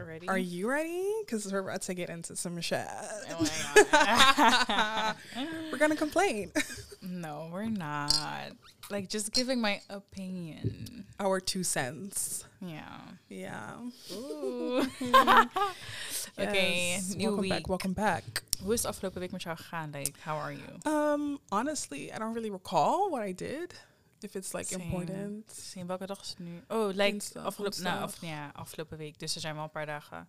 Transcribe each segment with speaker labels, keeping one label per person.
Speaker 1: Ready?
Speaker 2: Are you ready? Because we're about to get into some shit.
Speaker 1: Oh my god.
Speaker 2: we're gonna complain.
Speaker 1: no, we're not. Like just giving my opinion.
Speaker 2: Our two cents.
Speaker 1: Yeah.
Speaker 2: Yeah. Yes.
Speaker 1: nieuw
Speaker 2: welcome
Speaker 1: week.
Speaker 2: back. Welcome back.
Speaker 1: Hoe is het afgelopen week met jou gegaan? Like, how are you?
Speaker 2: Um, honestly, I don't really recall what I did. If it's like
Speaker 1: Same.
Speaker 2: important.
Speaker 1: Zien welke dag is het nu? Oh,
Speaker 2: Dinsdag,
Speaker 1: afgelopen, nou, of, ja, afgelopen week. Dus er zijn wel een paar dagen.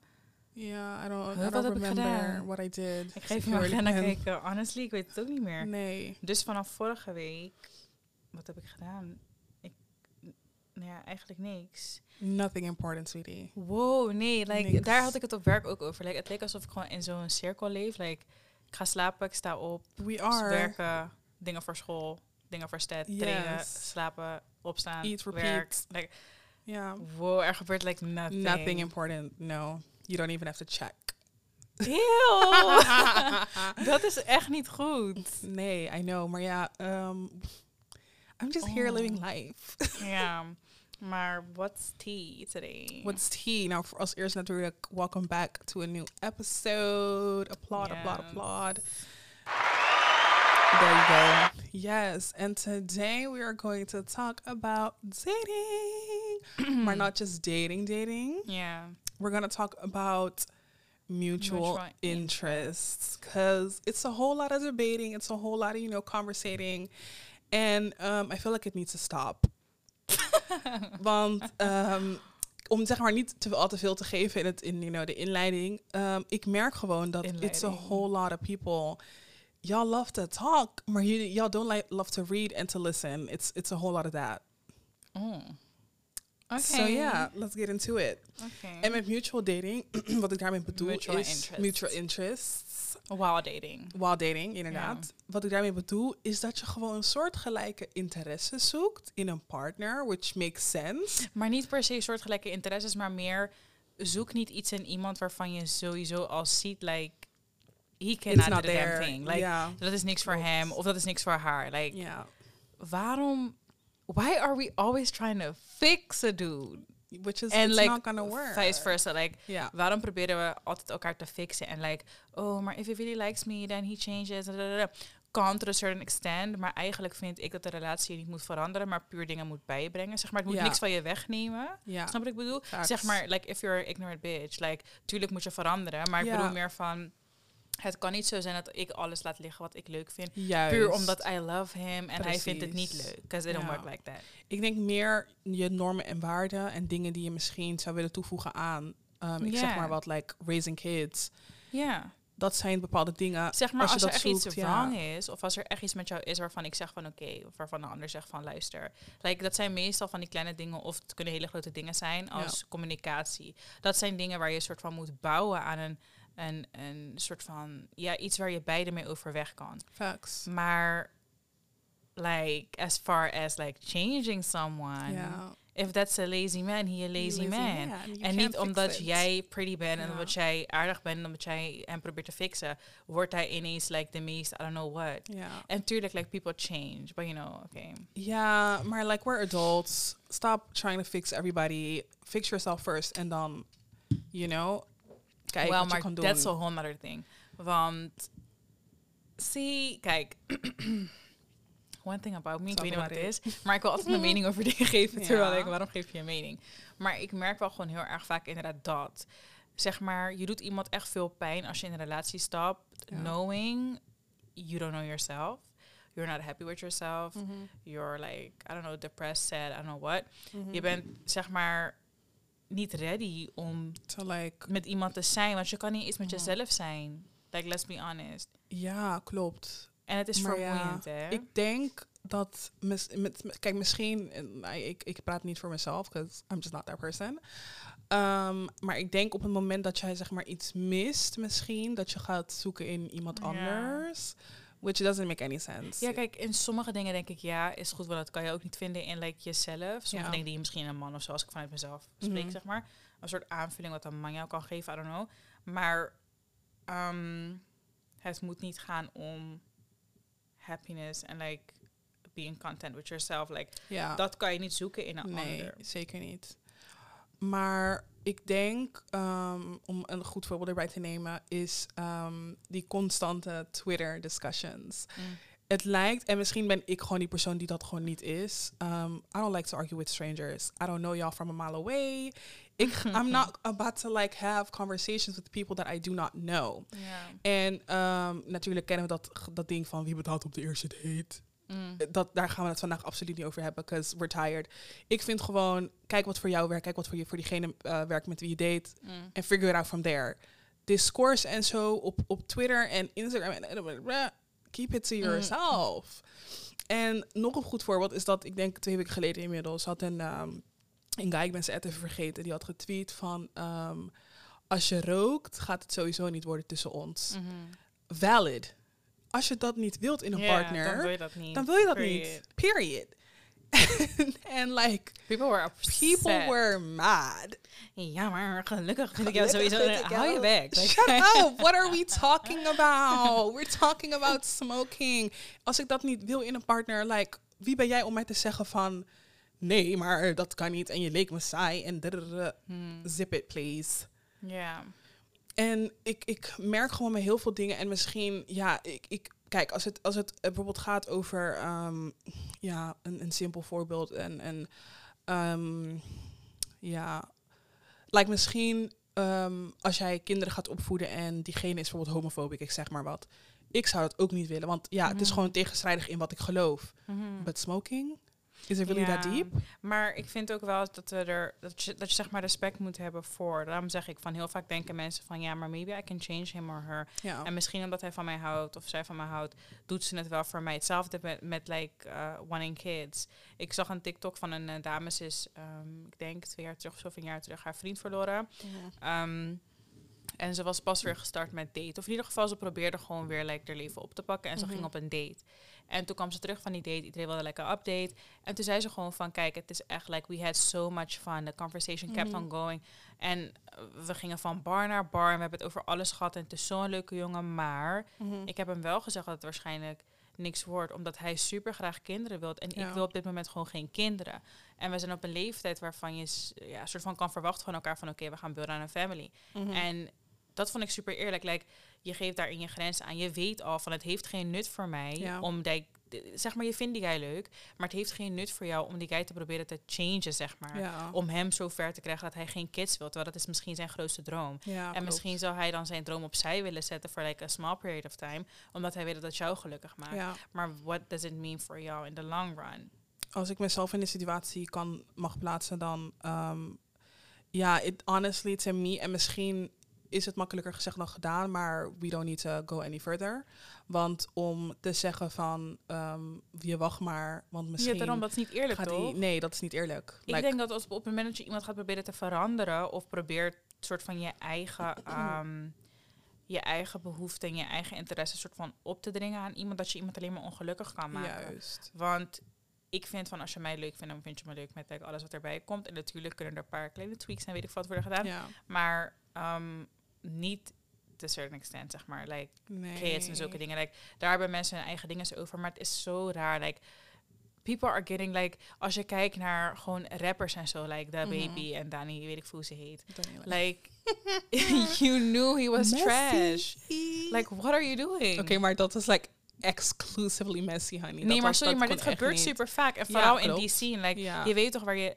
Speaker 2: Yeah, I don't.
Speaker 1: Huh,
Speaker 2: I don't remember what I did.
Speaker 1: Ik mijn
Speaker 2: you
Speaker 1: agenda
Speaker 2: really
Speaker 1: kijken. Honestly, ik weet het ook niet meer.
Speaker 2: Nee.
Speaker 1: Dus vanaf vorige week, wat heb ik gedaan? Ik, nou ja, eigenlijk niks.
Speaker 2: Nothing important, sweetie.
Speaker 1: Wow, nee, like,
Speaker 2: Niks.
Speaker 1: daar had ik het op werk ook over. Like, het leek alsof ik gewoon in zo'n cirkel leef. Like, ik ga slapen, ik sta op,
Speaker 2: We are.
Speaker 1: werken, dingen voor school, dingen voor trainen, slapen, opstaan,
Speaker 2: Eat,
Speaker 1: werk. Like,
Speaker 2: Yeah.
Speaker 1: wow, er gebeurt like nothing.
Speaker 2: Nothing important. No. You don't even have to check.
Speaker 1: Eeuw. dat is echt niet goed.
Speaker 2: Nee, I know. Maar ja, um, I'm just here
Speaker 1: Oh.
Speaker 2: living life.
Speaker 1: Ja, maar what's tea today?
Speaker 2: What's tea? Nou, voor als eerst natuurlijk, welcome back to a new episode. Applaud, applaud, applaud. There you go. Yes, and today we are going to talk about dating. maar not just dating, dating.
Speaker 1: Yeah.
Speaker 2: We're going to talk about mutual,
Speaker 1: Mutual
Speaker 2: interests because it's a whole lot of debating. It's a whole lot of, you know, conversating. And um, I feel like it needs to stop. Want um, om zeg maar niet te, al te veel te geven in, het, in you know, de inleiding. um, ik merk gewoon dat it's a whole lot of people. Y'all love to talk, maar y'all don't like, love to read and to listen. It's, it's a whole lot of that.
Speaker 1: Oh. Oké.
Speaker 2: So yeah, let's get into it.
Speaker 1: Oké.
Speaker 2: En met mutual dating, wat ik daarmee bedoel
Speaker 1: Mutual
Speaker 2: is mutual interests.
Speaker 1: While dating.
Speaker 2: While dating, inderdaad. Wat ik daarmee bedoel is dat je gewoon een soortgelijke interesse zoekt in een partner, which makes sense.
Speaker 1: Maar niet per se soortgelijke interesses, maar meer zoek niet iets in iemand waarvan je sowieso al ziet, like, he cannot do the damn thing. Like, dat is niks voor hem of dat is niks voor haar. Like, waarom, why are we always trying to fix a dude?
Speaker 2: Which is it's
Speaker 1: like,
Speaker 2: not gonna work.
Speaker 1: vice versa. Like, waarom proberen we altijd elkaar te fixen? En like, oh, maar if he really likes me, then he changes. Kan to a certain extent. Maar eigenlijk vind ik dat de relatie niet moet veranderen, maar puur dingen moet bijbrengen. Zeg maar, het moet niks van je wegnemen. Snap wat ik bedoel?
Speaker 2: Facts.
Speaker 1: Zeg maar, like, if you're an ignorant bitch. Like, tuurlijk moet je veranderen. Maar ik bedoel meer van... Het kan niet zo zijn dat ik alles laat liggen wat ik leuk vind.
Speaker 2: Juist.
Speaker 1: Puur omdat I love him en hij vindt het niet leuk. Because it don't work like that.
Speaker 2: Ik denk meer je normen en waarden en dingen die je misschien zou willen toevoegen aan, um, ik zeg maar wat, like raising kids.
Speaker 1: Ja.
Speaker 2: Dat zijn bepaalde dingen.
Speaker 1: Zeg maar, als,
Speaker 2: als
Speaker 1: er
Speaker 2: dat
Speaker 1: echt
Speaker 2: zoekt,
Speaker 1: iets
Speaker 2: ja.
Speaker 1: wrong is, of als er echt iets met jou is waarvan ik zeg van oké, of waarvan de ander zegt van luister. Like, dat zijn meestal van die kleine dingen, of het kunnen hele grote dingen zijn als communicatie. Dat zijn dingen waar je een soort van moet bouwen aan een, een, een soort van, ja, iets waar je beide mee overweg kan.
Speaker 2: Facts.
Speaker 1: Maar, like, as far as like changing someone,
Speaker 2: Ja.
Speaker 1: if that's a lazy man, he a lazy,
Speaker 2: Lazy
Speaker 1: man.
Speaker 2: man.
Speaker 1: En niet omdat
Speaker 2: it.
Speaker 1: jij pretty bent en omdat jij aardig bent en omdat jij hem probeert te fixen, wordt hij ineens like the meest, I don't know what.
Speaker 2: Ja.
Speaker 1: En tuurlijk, like people change, but you know, okay.
Speaker 2: Ja, maar like we're adults. Stop trying to fix everybody. Fix yourself first en dan, you know, kijk
Speaker 1: well,
Speaker 2: wat je
Speaker 1: maar
Speaker 2: kan doen.
Speaker 1: that's a whole other thing. Want, zie, kijk, one thing about me, ik weet niet wat het is, maar ik wil altijd mijn mening over dingen geven, terwijl
Speaker 2: Ja.
Speaker 1: ik, waarom geef je een mening? Maar ik merk wel gewoon heel erg vaak inderdaad dat, zeg maar, je doet iemand echt veel pijn als je in een relatie stapt,
Speaker 2: Ja.
Speaker 1: knowing you don't know yourself. You're not happy with yourself.
Speaker 2: Mhm.
Speaker 1: You're like, I don't know, depressed, sad, I don't know what.
Speaker 2: Mhm.
Speaker 1: Je bent, zeg maar, niet ready om
Speaker 2: To like,
Speaker 1: met iemand te zijn, want je kan niet eens met jezelf zijn. Like, let's be honest.
Speaker 2: ja, klopt.
Speaker 1: En het is
Speaker 2: Maar ja,
Speaker 1: vermoeiend, hè?
Speaker 2: Ik denk dat, mis, met, met- kijk, misschien, eh, nou, ik, ik praat niet voor mezelf, because I'm just not that person. Um, maar ik denk op het moment dat jij zeg maar iets mist, misschien, dat je gaat zoeken in iemand
Speaker 1: Ja.
Speaker 2: anders. Which doesn't make any sense.
Speaker 1: ja, kijk, in sommige dingen denk ik ja, is goed, want dat kan je ook niet vinden in like, jezelf. Sommige
Speaker 2: Ja.
Speaker 1: dingen die je misschien een man of zo, als ik vanuit mezelf spreek,
Speaker 2: Mhm.
Speaker 1: zeg maar. Een soort aanvulling wat een man jou kan geven, I don't know. Maar ehm, het moet niet gaan om happiness en like being content with yourself. Like,
Speaker 2: ja.
Speaker 1: dat kan je niet zoeken in een
Speaker 2: nee,
Speaker 1: ander.
Speaker 2: zeker niet. Maar ik denk, ehm, om een goed voorbeeld erbij te nemen, is ehm, die constante Twitter discussions.
Speaker 1: Mm.
Speaker 2: Het lijkt, en misschien ben ik gewoon die persoon die dat gewoon niet is. Um, I don't like to argue with strangers. I don't know y'all from a mile away. Ik, I'm not about to like have conversations with people that I do not know. En ehm, natuurlijk kennen we dat, dat ding van wie betaalt op de eerste date.
Speaker 1: Mm.
Speaker 2: Dat, daar gaan we het vandaag absoluut niet over hebben, because we're tired. Ik vind gewoon, kijk wat voor jou werkt, kijk wat voor, je, voor diegene eh, werkt met wie je date.
Speaker 1: Mm.
Speaker 2: En figure it out from there. Discourse en zo op, op Twitter en Instagram en en- keep it to
Speaker 1: Mm.
Speaker 2: yourself. En nog een goed voorbeeld is dat ik denk twee weken geleden inmiddels had een, ehm, een guy, ik ben zijn ad even vergeten, die had getweet van ehm, als je rookt gaat het sowieso niet worden tussen ons.
Speaker 1: Mhm.
Speaker 2: Valid. Als je dat niet wilt in een partner,
Speaker 1: dan wil je dat niet.
Speaker 2: dan wil je dat
Speaker 1: Period.
Speaker 2: niet. Period. En like
Speaker 1: People were upset.
Speaker 2: people were mad.
Speaker 1: Ja, maar gelukkig vind ik jou sowieso... Hou je weg.
Speaker 2: Shut up. What are we talking about? We're talking about smoking. Als ik dat niet wil in een partner, like, wie ben jij om mij te zeggen van... Nee, maar dat kan niet. En je leek me saai. En.
Speaker 1: Hmm.
Speaker 2: zip it, please.
Speaker 1: Ja.
Speaker 2: En ik, ik merk gewoon met heel veel dingen. En misschien, ja, ik, ik kijk, als het, als het bijvoorbeeld gaat over, ehm, ja, een, een simpel voorbeeld. En, en ehm, ja, like misschien ehm, als jij kinderen gaat opvoeden en diegene is bijvoorbeeld homofobisch, ik zeg maar wat. Ik zou dat ook niet willen, want ja, het is
Speaker 1: Mhm.
Speaker 2: gewoon tegenstrijdig in wat ik geloof.
Speaker 1: Mhm.
Speaker 2: But smoking, is it really that
Speaker 1: Ja,
Speaker 2: deep?
Speaker 1: Maar ik vind ook wel dat we er dat je, dat je zeg maar respect moet hebben voor. Daarom zeg ik van heel vaak denken mensen van ja, maar maybe I can change him or her.
Speaker 2: Ja.
Speaker 1: En misschien omdat hij van mij houdt of zij van mij houdt, doet ze het wel voor mij. Hetzelfde met, met like uh, wanting kids. Ik zag een TikTok van een uh, dame, ze is, um, ik denk twee jaar terug, of een jaar terug, haar vriend verloren. Um, en ze was pas weer gestart met date. Of in ieder geval, ze probeerde gewoon weer like, haar leven op te pakken. En ze
Speaker 2: Mhm.
Speaker 1: ging op een date. En toen kwam ze terug van die date. Iedereen wilde lekker update. En toen zei ze gewoon van, kijk, het is echt like, we had so much fun. The conversation kept
Speaker 2: Mhm.
Speaker 1: on going. En we gingen van bar naar bar. En we hebben het over alles gehad. En het is zo'n leuke jongen. Maar
Speaker 2: Mhm.
Speaker 1: ik heb hem wel gezegd dat het waarschijnlijk niks wordt. Omdat hij super graag kinderen wil. En
Speaker 2: Ja.
Speaker 1: ik wil op dit moment gewoon geen kinderen. En we zijn op een leeftijd waarvan je ja, soort van kan verwachten van elkaar van... oké, we gaan builden aan een family.
Speaker 2: Mhm.
Speaker 1: En dat vond ik super eerlijk. Like, je geeft daarin je grenzen aan. Je weet al van het heeft geen nut voor mij
Speaker 2: Ja.
Speaker 1: om die, zeg maar, je vindt die guy leuk, maar het heeft geen nut voor jou om die guy te proberen te changen, zeg maar.
Speaker 2: ja.
Speaker 1: Om hem zo ver te krijgen dat hij geen kids wil. Terwijl dat is misschien zijn grootste droom.
Speaker 2: ja,
Speaker 1: en
Speaker 2: klopt.
Speaker 1: misschien zou hij dan zijn droom opzij willen zetten voor like a small period of time, omdat hij weet dat dat jou gelukkig maakt.
Speaker 2: Ja.
Speaker 1: Maar what does it mean for jou in the long run?
Speaker 2: als ik mezelf in de situatie kan mag plaatsen, dan ehm, ja, it honestly to me en misschien is het makkelijker gezegd dan gedaan, maar we don't need to go any further. Want om te zeggen van ehm je wacht maar, want misschien
Speaker 1: ja, daarom, dat is niet eerlijk, toch?
Speaker 2: die, nee, dat is niet eerlijk.
Speaker 1: Ik denk dat als op het moment dat je iemand gaat proberen te veranderen of probeert soort van je eigen, ehm, je eigen behoeften en je eigen interesse soort van op te dringen aan iemand, dat je iemand alleen maar ongelukkig kan maken.
Speaker 2: juist.
Speaker 1: Want ik vind van als je mij leuk vindt, dan vind je me leuk met like, alles wat erbij komt. En natuurlijk kunnen er een paar kleine tweaks en weet ik wat worden gedaan.
Speaker 2: Ja,
Speaker 1: Maar ehm, niet to a certain extent, zeg maar. Like,
Speaker 2: nee.
Speaker 1: kids en zulke dingen. Like, daar hebben mensen hun eigen dingen over. Maar het is zo raar. Like, people are getting like, als je kijkt naar gewoon rappers en zo, like Da
Speaker 2: Mhm.
Speaker 1: Baby en Dani, weet ik hoe ze heet. Like, you knew he was
Speaker 2: Messy.
Speaker 1: trash. Like, what are you doing?
Speaker 2: Oké, maar dat is like exclusively messy, honey.
Speaker 1: nee,
Speaker 2: Dat
Speaker 1: maar
Speaker 2: was-
Speaker 1: sorry, maar dit gebeurt
Speaker 2: niet.
Speaker 1: super vaak. En
Speaker 2: Ja,
Speaker 1: vooral in die scene. Like,
Speaker 2: Ja.
Speaker 1: je weet toch waar je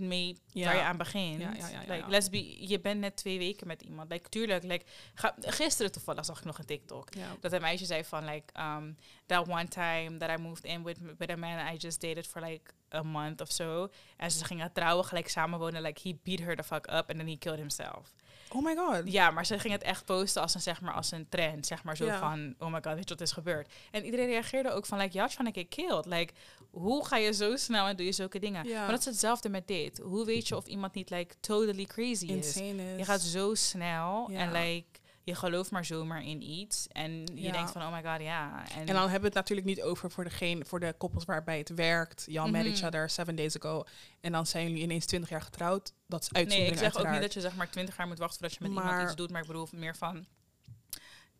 Speaker 1: mee
Speaker 2: Ja.
Speaker 1: waar je aan begint.
Speaker 2: Ja,
Speaker 1: like, let's be, je bent net twee weken met iemand. Like, tuurlijk, like, ga, gisteren toevallig zag ik nog een TikTok. Dat een meisje zei van, like, um, that one time that I moved in with, with a man I just dated for like a month of so. En ze gingen trouwen, gelijk samenwonen. Like, he beat her the fuck up and then he killed himself.
Speaker 2: Oh my god.
Speaker 1: Ja, maar ze ging het echt posten als een, zeg maar, als een trend. Zeg maar zo
Speaker 2: Ja.
Speaker 1: van, oh my god, weet je wat is gebeurd? En iedereen reageerde ook van, like, ja, van ik killed. Like, hoe ga je zo snel en doe je zulke dingen?
Speaker 2: Ja.
Speaker 1: Maar dat is hetzelfde met dit. Hoe weet je of iemand niet, like, totally crazy is? Je gaat zo snel
Speaker 2: Ja.
Speaker 1: en like, je gelooft maar zomaar in iets. En je
Speaker 2: Ja.
Speaker 1: denkt van, oh my god, ja. En,
Speaker 2: En dan hebben we het natuurlijk niet over voor, degene, voor de koppels waarbij het werkt. Y'all met
Speaker 1: Mhm.
Speaker 2: each other seven days ago. En dan zijn jullie ineens 20 jaar getrouwd. Dat is
Speaker 1: nee, ik
Speaker 2: uitzondering
Speaker 1: zeg ook niet dat je zeg maar 20 jaar moet wachten voordat je met
Speaker 2: Maar-
Speaker 1: iemand iets doet. Maar ik bedoel meer van,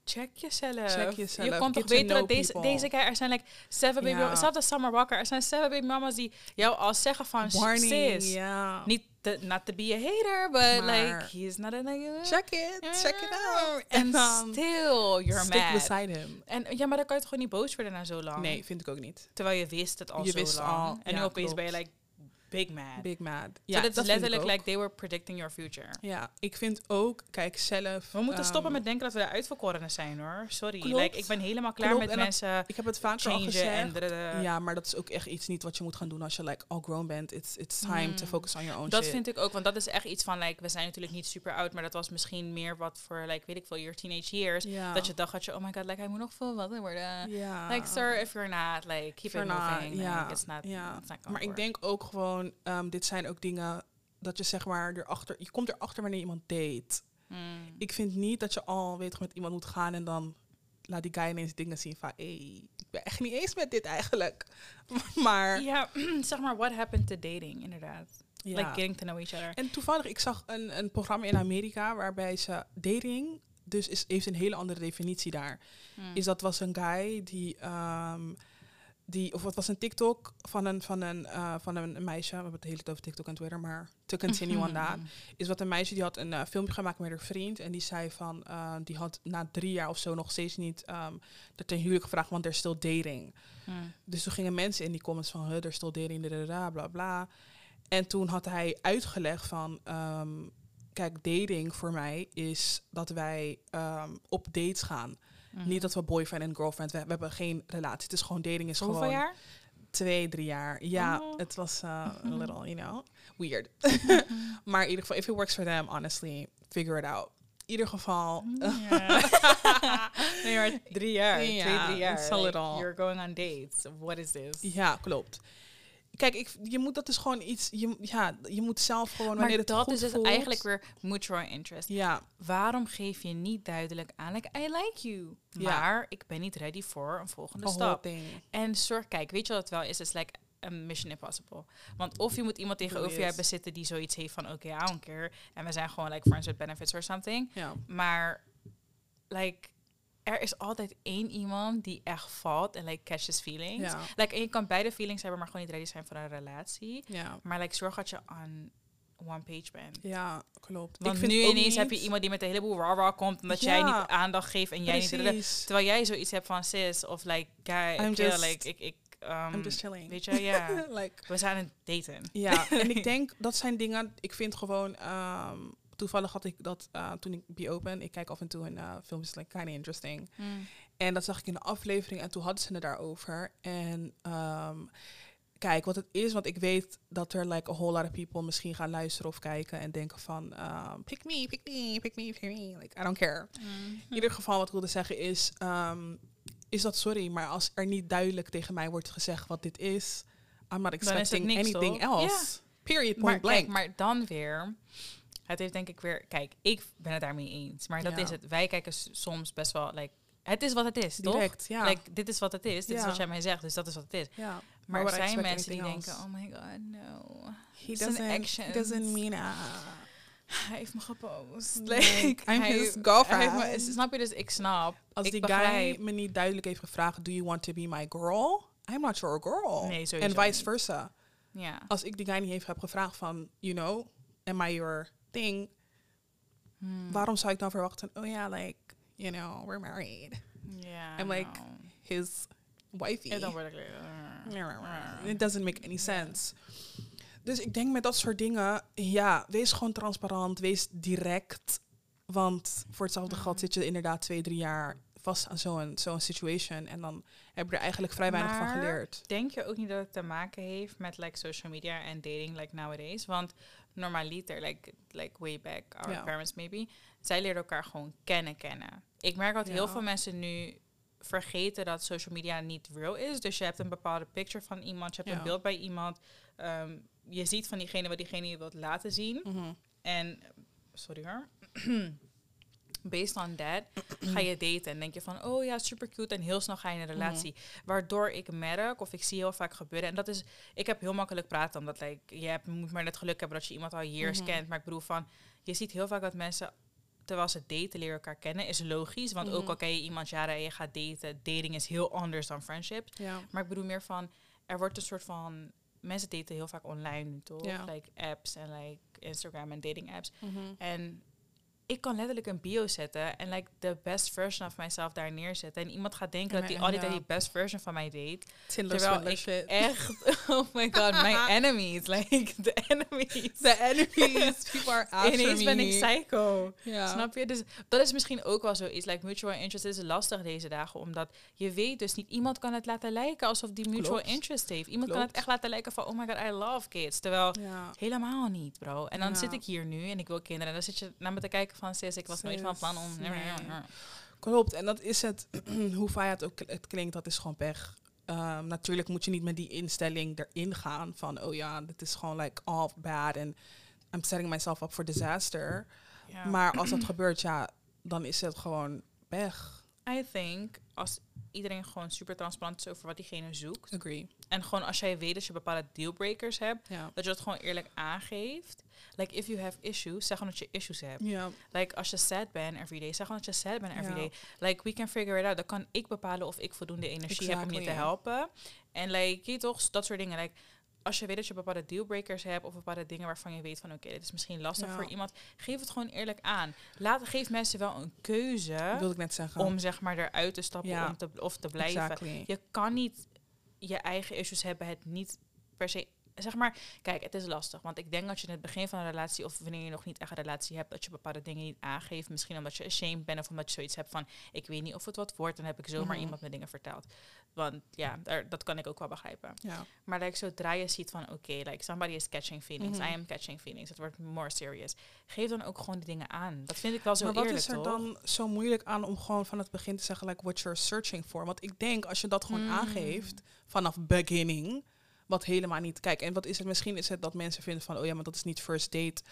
Speaker 1: check jezelf.
Speaker 2: Check jezelf.
Speaker 1: Je kon toch weten dat deze,
Speaker 2: people.
Speaker 1: deze keer, er zijn like seven baby
Speaker 2: Ja.
Speaker 1: Zelfs Summer Walker, er zijn seven baby mamas die jou al zeggen van,
Speaker 2: Warning,
Speaker 1: sis,
Speaker 2: ja.
Speaker 1: niet not to be a hater, but
Speaker 2: Maar-
Speaker 1: like, he is not a nigga.
Speaker 2: Check it, check it out.
Speaker 1: En
Speaker 2: dan
Speaker 1: still, you're
Speaker 2: stick
Speaker 1: mad.
Speaker 2: beside him.
Speaker 1: En ja, maar dan kan je toch gewoon niet boos worden na zo lang?
Speaker 2: Nee, vind ik ook niet.
Speaker 1: Terwijl je wist het al
Speaker 2: Je
Speaker 1: zo
Speaker 2: wist
Speaker 1: lang.
Speaker 2: al,
Speaker 1: en nu opeens ben je like, big mad.
Speaker 2: Big mad.
Speaker 1: Ja, so
Speaker 2: dat
Speaker 1: dat is letterlijk like they were predicting your future.
Speaker 2: Ja, ik vind ook, kijk, zelf...
Speaker 1: We moeten stoppen
Speaker 2: ehm,
Speaker 1: met denken dat we de uitverkorenen zijn hoor. Sorry.
Speaker 2: Klopt.
Speaker 1: Like, ik ben helemaal klaar
Speaker 2: Klopt,
Speaker 1: met
Speaker 2: en dat-
Speaker 1: mensen
Speaker 2: Ik heb het vaker al gezegd.
Speaker 1: en.
Speaker 2: Ja, maar dat is ook echt iets niet wat je moet gaan doen als je like all grown bent. It's, it's time to
Speaker 1: Mm.
Speaker 2: focus on your own
Speaker 1: Dat
Speaker 2: shit.
Speaker 1: vind ik ook, want dat is echt iets van, like, we zijn natuurlijk niet super oud, maar dat was misschien meer wat voor, like, weet ik veel, your teenage years. Dat je dacht, had je, oh my god, like, hij moet nog volwassen worden.
Speaker 2: ja.
Speaker 1: Like, sir, if you're not, like, keep it moving. Like, it's not, it's not
Speaker 2: Maar ik denk ook gewoon, ehm, dit zijn ook dingen dat je zeg maar erachter, je komt erachter wanneer je iemand date.
Speaker 1: Mm.
Speaker 2: Ik vind niet dat je al weet met iemand moet gaan en dan laat die guy ineens dingen zien van, hé, ik ben echt niet eens met dit eigenlijk. maar
Speaker 1: Ja, zeg maar, what happened to dating, inderdaad.
Speaker 2: ja.
Speaker 1: Like, getting to know each other.
Speaker 2: En toevallig, ik zag een, een programma in Amerika waarbij ze dating, dus is, heeft een hele andere definitie daar.
Speaker 1: Mm.
Speaker 2: Is dat was een guy die, ehm, die of het was een TikTok van een, van een, eh, van een meisje, we hebben het de hele tijd over TikTok en Twitter, maar to continue on that, is wat een meisje die had een eh, filmpje gemaakt met haar vriend en die zei van, eh, die had na drie jaar of zo nog steeds niet ehm de ten huwelijk gevraagd, want er is still dating.
Speaker 1: Mm.
Speaker 2: Dus toen gingen mensen in die comments van, er is still dating, bla bla. En toen had hij uitgelegd van, ehm, kijk, dating voor mij is dat wij ehm, op dates gaan.
Speaker 1: Mhm.
Speaker 2: Niet dat we boyfriend en girlfriend, we, we hebben geen relatie. Het is gewoon dating is
Speaker 1: Hoeveel
Speaker 2: gewoon
Speaker 1: jaar?
Speaker 2: twee, drie jaar. Ja,
Speaker 1: Oh.
Speaker 2: het was uh, a little, you know, weird. maar in ieder geval, if it works for them, honestly, figure it out. In ieder geval,
Speaker 1: nee, maar drie jaar. twee,
Speaker 2: Ja,
Speaker 1: drie jaar.
Speaker 2: it's a
Speaker 1: Like,
Speaker 2: little-
Speaker 1: you're going on dates. What is this?
Speaker 2: ja, klopt. Kijk, ik, je moet dat is gewoon iets, je, ja, je moet zelf gewoon wanneer het
Speaker 1: dat
Speaker 2: goed
Speaker 1: is
Speaker 2: voelt.
Speaker 1: eigenlijk weer mutual interest.
Speaker 2: Ja,
Speaker 1: Waarom geef je niet duidelijk aan, like, I like you.
Speaker 2: Ja.
Speaker 1: Maar ik ben niet ready voor een volgende
Speaker 2: a
Speaker 1: stap. En zorg, kijk, weet je wat het wel is? Het is like a mission impossible. Want of je moet iemand tegenover je hebben zitten die zoiets heeft van, oké, I don't care. En we zijn gewoon like friends with benefits or something.
Speaker 2: Ja,
Speaker 1: Maar, like, er is altijd één iemand die echt valt en like catches feelings.
Speaker 2: ja,
Speaker 1: Like, en je kan beide feelings hebben, maar gewoon niet ready zijn voor een relatie.
Speaker 2: ja.
Speaker 1: Maar like, zorg dat je on one page bent.
Speaker 2: Ja, klopt.
Speaker 1: Want
Speaker 2: ik vind
Speaker 1: nu ineens heb je iemand die met een heleboel raw komt, omdat jij niet aandacht geeft en jij niet... Terwijl jij zoiets hebt van sis, of like, guy,
Speaker 2: I'm just-
Speaker 1: like, ik, ik, um,
Speaker 2: I'm just chilling.
Speaker 1: weet je, ja.
Speaker 2: like,
Speaker 1: We zijn aan het daten.
Speaker 2: Ja, en ik denk dat zijn dingen. Ik vind gewoon. ehm, toevallig had ik dat uh, toen ik Be Open. Ik kijk af en toe in uh, films, like kind of interesting. En dat zag ik in de aflevering en toen hadden ze het daarover. En ehm, kijk, wat het is, want ik weet dat er like a whole lot of people misschien gaan luisteren of kijken en denken van ehm, pick me, pick me, pick me, pick me. Like I don't care. In ieder geval wat ik wilde zeggen is, ehm, is dat sorry, maar als er niet duidelijk tegen mij wordt gezegd wat dit is, I'm not
Speaker 1: is
Speaker 2: expecting
Speaker 1: niks,
Speaker 2: anything
Speaker 1: toch?
Speaker 2: else. Period, point
Speaker 1: Maar,
Speaker 2: blank.
Speaker 1: kijk, maar dan weer, het heeft denk ik weer, kijk, ik ben het daarmee eens. Maar dat
Speaker 2: Ja.
Speaker 1: is het. Wij kijken soms best wel, like, het is wat het is, toch?
Speaker 2: Direct, ja.
Speaker 1: Like, dit is wat het is, dit is wat jij mij zegt, dus dat is wat het is.
Speaker 2: ja.
Speaker 1: Maar er zijn mensen die denken, oh my god, no.
Speaker 2: he doesn't, he
Speaker 1: actions.
Speaker 2: doesn't mean it.
Speaker 1: Hij heeft me gepost.
Speaker 2: Like, I'm
Speaker 1: hij-
Speaker 2: his girlfriend.
Speaker 1: me- snap je, dus ik snap.
Speaker 2: Als
Speaker 1: ik
Speaker 2: die
Speaker 1: begrijp.
Speaker 2: guy me niet duidelijk heeft gevraagd, do you want to be my girl? I'm not your girl.
Speaker 1: Nee,
Speaker 2: en vice
Speaker 1: niet.
Speaker 2: versa.
Speaker 1: Ja.
Speaker 2: Als ik die guy niet heeft heb gevraagd van, you know, am I your thing?
Speaker 1: Hmm.
Speaker 2: Waarom zou ik dan verwachten, oh ja, like, you know, we're married.
Speaker 1: Ja.
Speaker 2: I'm like. His wifey.
Speaker 1: Ik like,
Speaker 2: It doesn't make any sense. Dus ik denk met dat soort dingen, ja, wees gewoon transparant, wees direct. Want voor hetzelfde geld zit je inderdaad twee, drie jaar vast aan zo'n zo'n situation. En dan heb je er eigenlijk vrij weinig van geleerd.
Speaker 1: Denk je ook niet dat het te maken heeft met like social media en dating like nowadays? Want normaliter, like, like way back, our
Speaker 2: Ja.
Speaker 1: parents maybe, zij leerden elkaar gewoon kennen kennen. Ik merk dat heel veel mensen nu vergeten dat social media niet real is. Dus je hebt een bepaalde picture van iemand, je hebt
Speaker 2: Ja.
Speaker 1: een beeld bij iemand. ehm, je ziet van diegene wat diegene je wilt laten zien.
Speaker 2: Mhm.
Speaker 1: En, sorry hoor. Based on that ga je daten en denk je van, oh ja, super cute. En heel snel ga je in een relatie. Waardoor ik merk, of ik zie heel vaak gebeuren. En dat is, ik heb heel makkelijk praten, omdat like, je hebt, moet maar net geluk hebben dat je iemand al years
Speaker 2: Mhm.
Speaker 1: kent. Maar ik bedoel van, je ziet heel vaak dat mensen terwijl ze daten leren elkaar kennen, is logisch. Want ook
Speaker 2: Mhm.
Speaker 1: al ken je iemand jaren en je gaat daten, dating is heel anders dan friendship.
Speaker 2: Ja.
Speaker 1: Maar ik bedoel meer van, er wordt een soort van, mensen daten heel vaak online nu toch? Like apps en like Instagram en dating apps.
Speaker 2: Mhm.
Speaker 1: En ik kan letterlijk een bio zetten en like de best version of myself daar neerzetten. En iemand gaat denken dat die tijd
Speaker 2: ja.
Speaker 1: die best version van mij deed. Terwijl ik
Speaker 2: shit.
Speaker 1: echt, oh my god, my enemies. Like, the enemies.
Speaker 2: The enemies. People are after
Speaker 1: Ineens
Speaker 2: me.
Speaker 1: ben ik psycho. Snap je? Dus dat is misschien ook wel zoiets. Like mutual interest is lastig deze dagen. Omdat je weet dus niet. Iemand kan het laten lijken alsof die mutual
Speaker 2: Klopt.
Speaker 1: interest heeft. Iemand kan het echt laten lijken van... Oh my god, I love kids. Terwijl helemaal niet, bro. En dan zit ik hier nu en ik wil kinderen. En dan zit je naar me te kijken van... Sis, ik was nooit van plan om...
Speaker 2: Nee. Klopt, en dat is het. hoe fijn het ook het klinkt, dat is gewoon pech. Ehm, natuurlijk moet je niet met die instelling erin gaan van, oh ja, dit is gewoon like all bad en I'm setting myself up for disaster.
Speaker 1: Ja.
Speaker 2: Maar als dat gebeurt, ja, dan is het gewoon pech.
Speaker 1: I think als iedereen gewoon super transparant is over wat diegene zoekt.
Speaker 2: Agree.
Speaker 1: En gewoon als jij weet dat je bepaalde dealbreakers hebt.
Speaker 2: Ja.
Speaker 1: Dat je dat gewoon eerlijk aangeeft. Like, if you have issues, zeg gewoon dat je issues hebt.
Speaker 2: Ja.
Speaker 1: Like, als je sad bent everyday, zeg gewoon dat je sad bent
Speaker 2: Ja.
Speaker 1: everyday. Like, we can figure it out. Dan kan ik bepalen of ik voldoende energie heb om je te helpen. En like, je toch, dat soort dingen. Like, als je weet dat je bepaalde dealbreakers hebt of bepaalde dingen waarvan je weet van oké, dit is misschien lastig
Speaker 2: Ja.
Speaker 1: voor iemand, geef het gewoon eerlijk aan. Laat, geef mensen wel een keuze
Speaker 2: ik net zeggen.
Speaker 1: om zeg maar eruit te stappen
Speaker 2: Ja.
Speaker 1: om te, of te blijven.
Speaker 2: Exactly.
Speaker 1: Je kan niet je eigen issues hebben, het niet per se. Zeg maar, kijk, het is lastig. Want ik denk dat je in het begin van een relatie, of wanneer je nog niet echt een relatie hebt, dat je bepaalde dingen niet aangeeft. Misschien omdat je ashamed bent, of omdat je zoiets hebt van: ik weet niet of het wat wordt. Dan heb ik zomaar
Speaker 2: Mhm.
Speaker 1: iemand me dingen verteld. Want ja, daar, dat kan ik ook wel begrijpen.
Speaker 2: Ja.
Speaker 1: Maar like, zodra je ziet van: oké, like somebody is catching feelings,
Speaker 2: Mhm.
Speaker 1: I am catching feelings. Het wordt more serious. Geef dan ook gewoon die dingen aan. Dat vind ik wel zo
Speaker 2: maar wat
Speaker 1: eerlijk,
Speaker 2: is er
Speaker 1: toch?
Speaker 2: dan zo moeilijk aan om gewoon van het begin te zeggen, like, what you're searching for? Want ik denk, als je dat gewoon
Speaker 1: Mm.
Speaker 2: aangeeft vanaf beginning, wat helemaal niet... Kijk, en wat is het? Misschien is het dat mensen vinden van, oh ja, maar dat is niet first date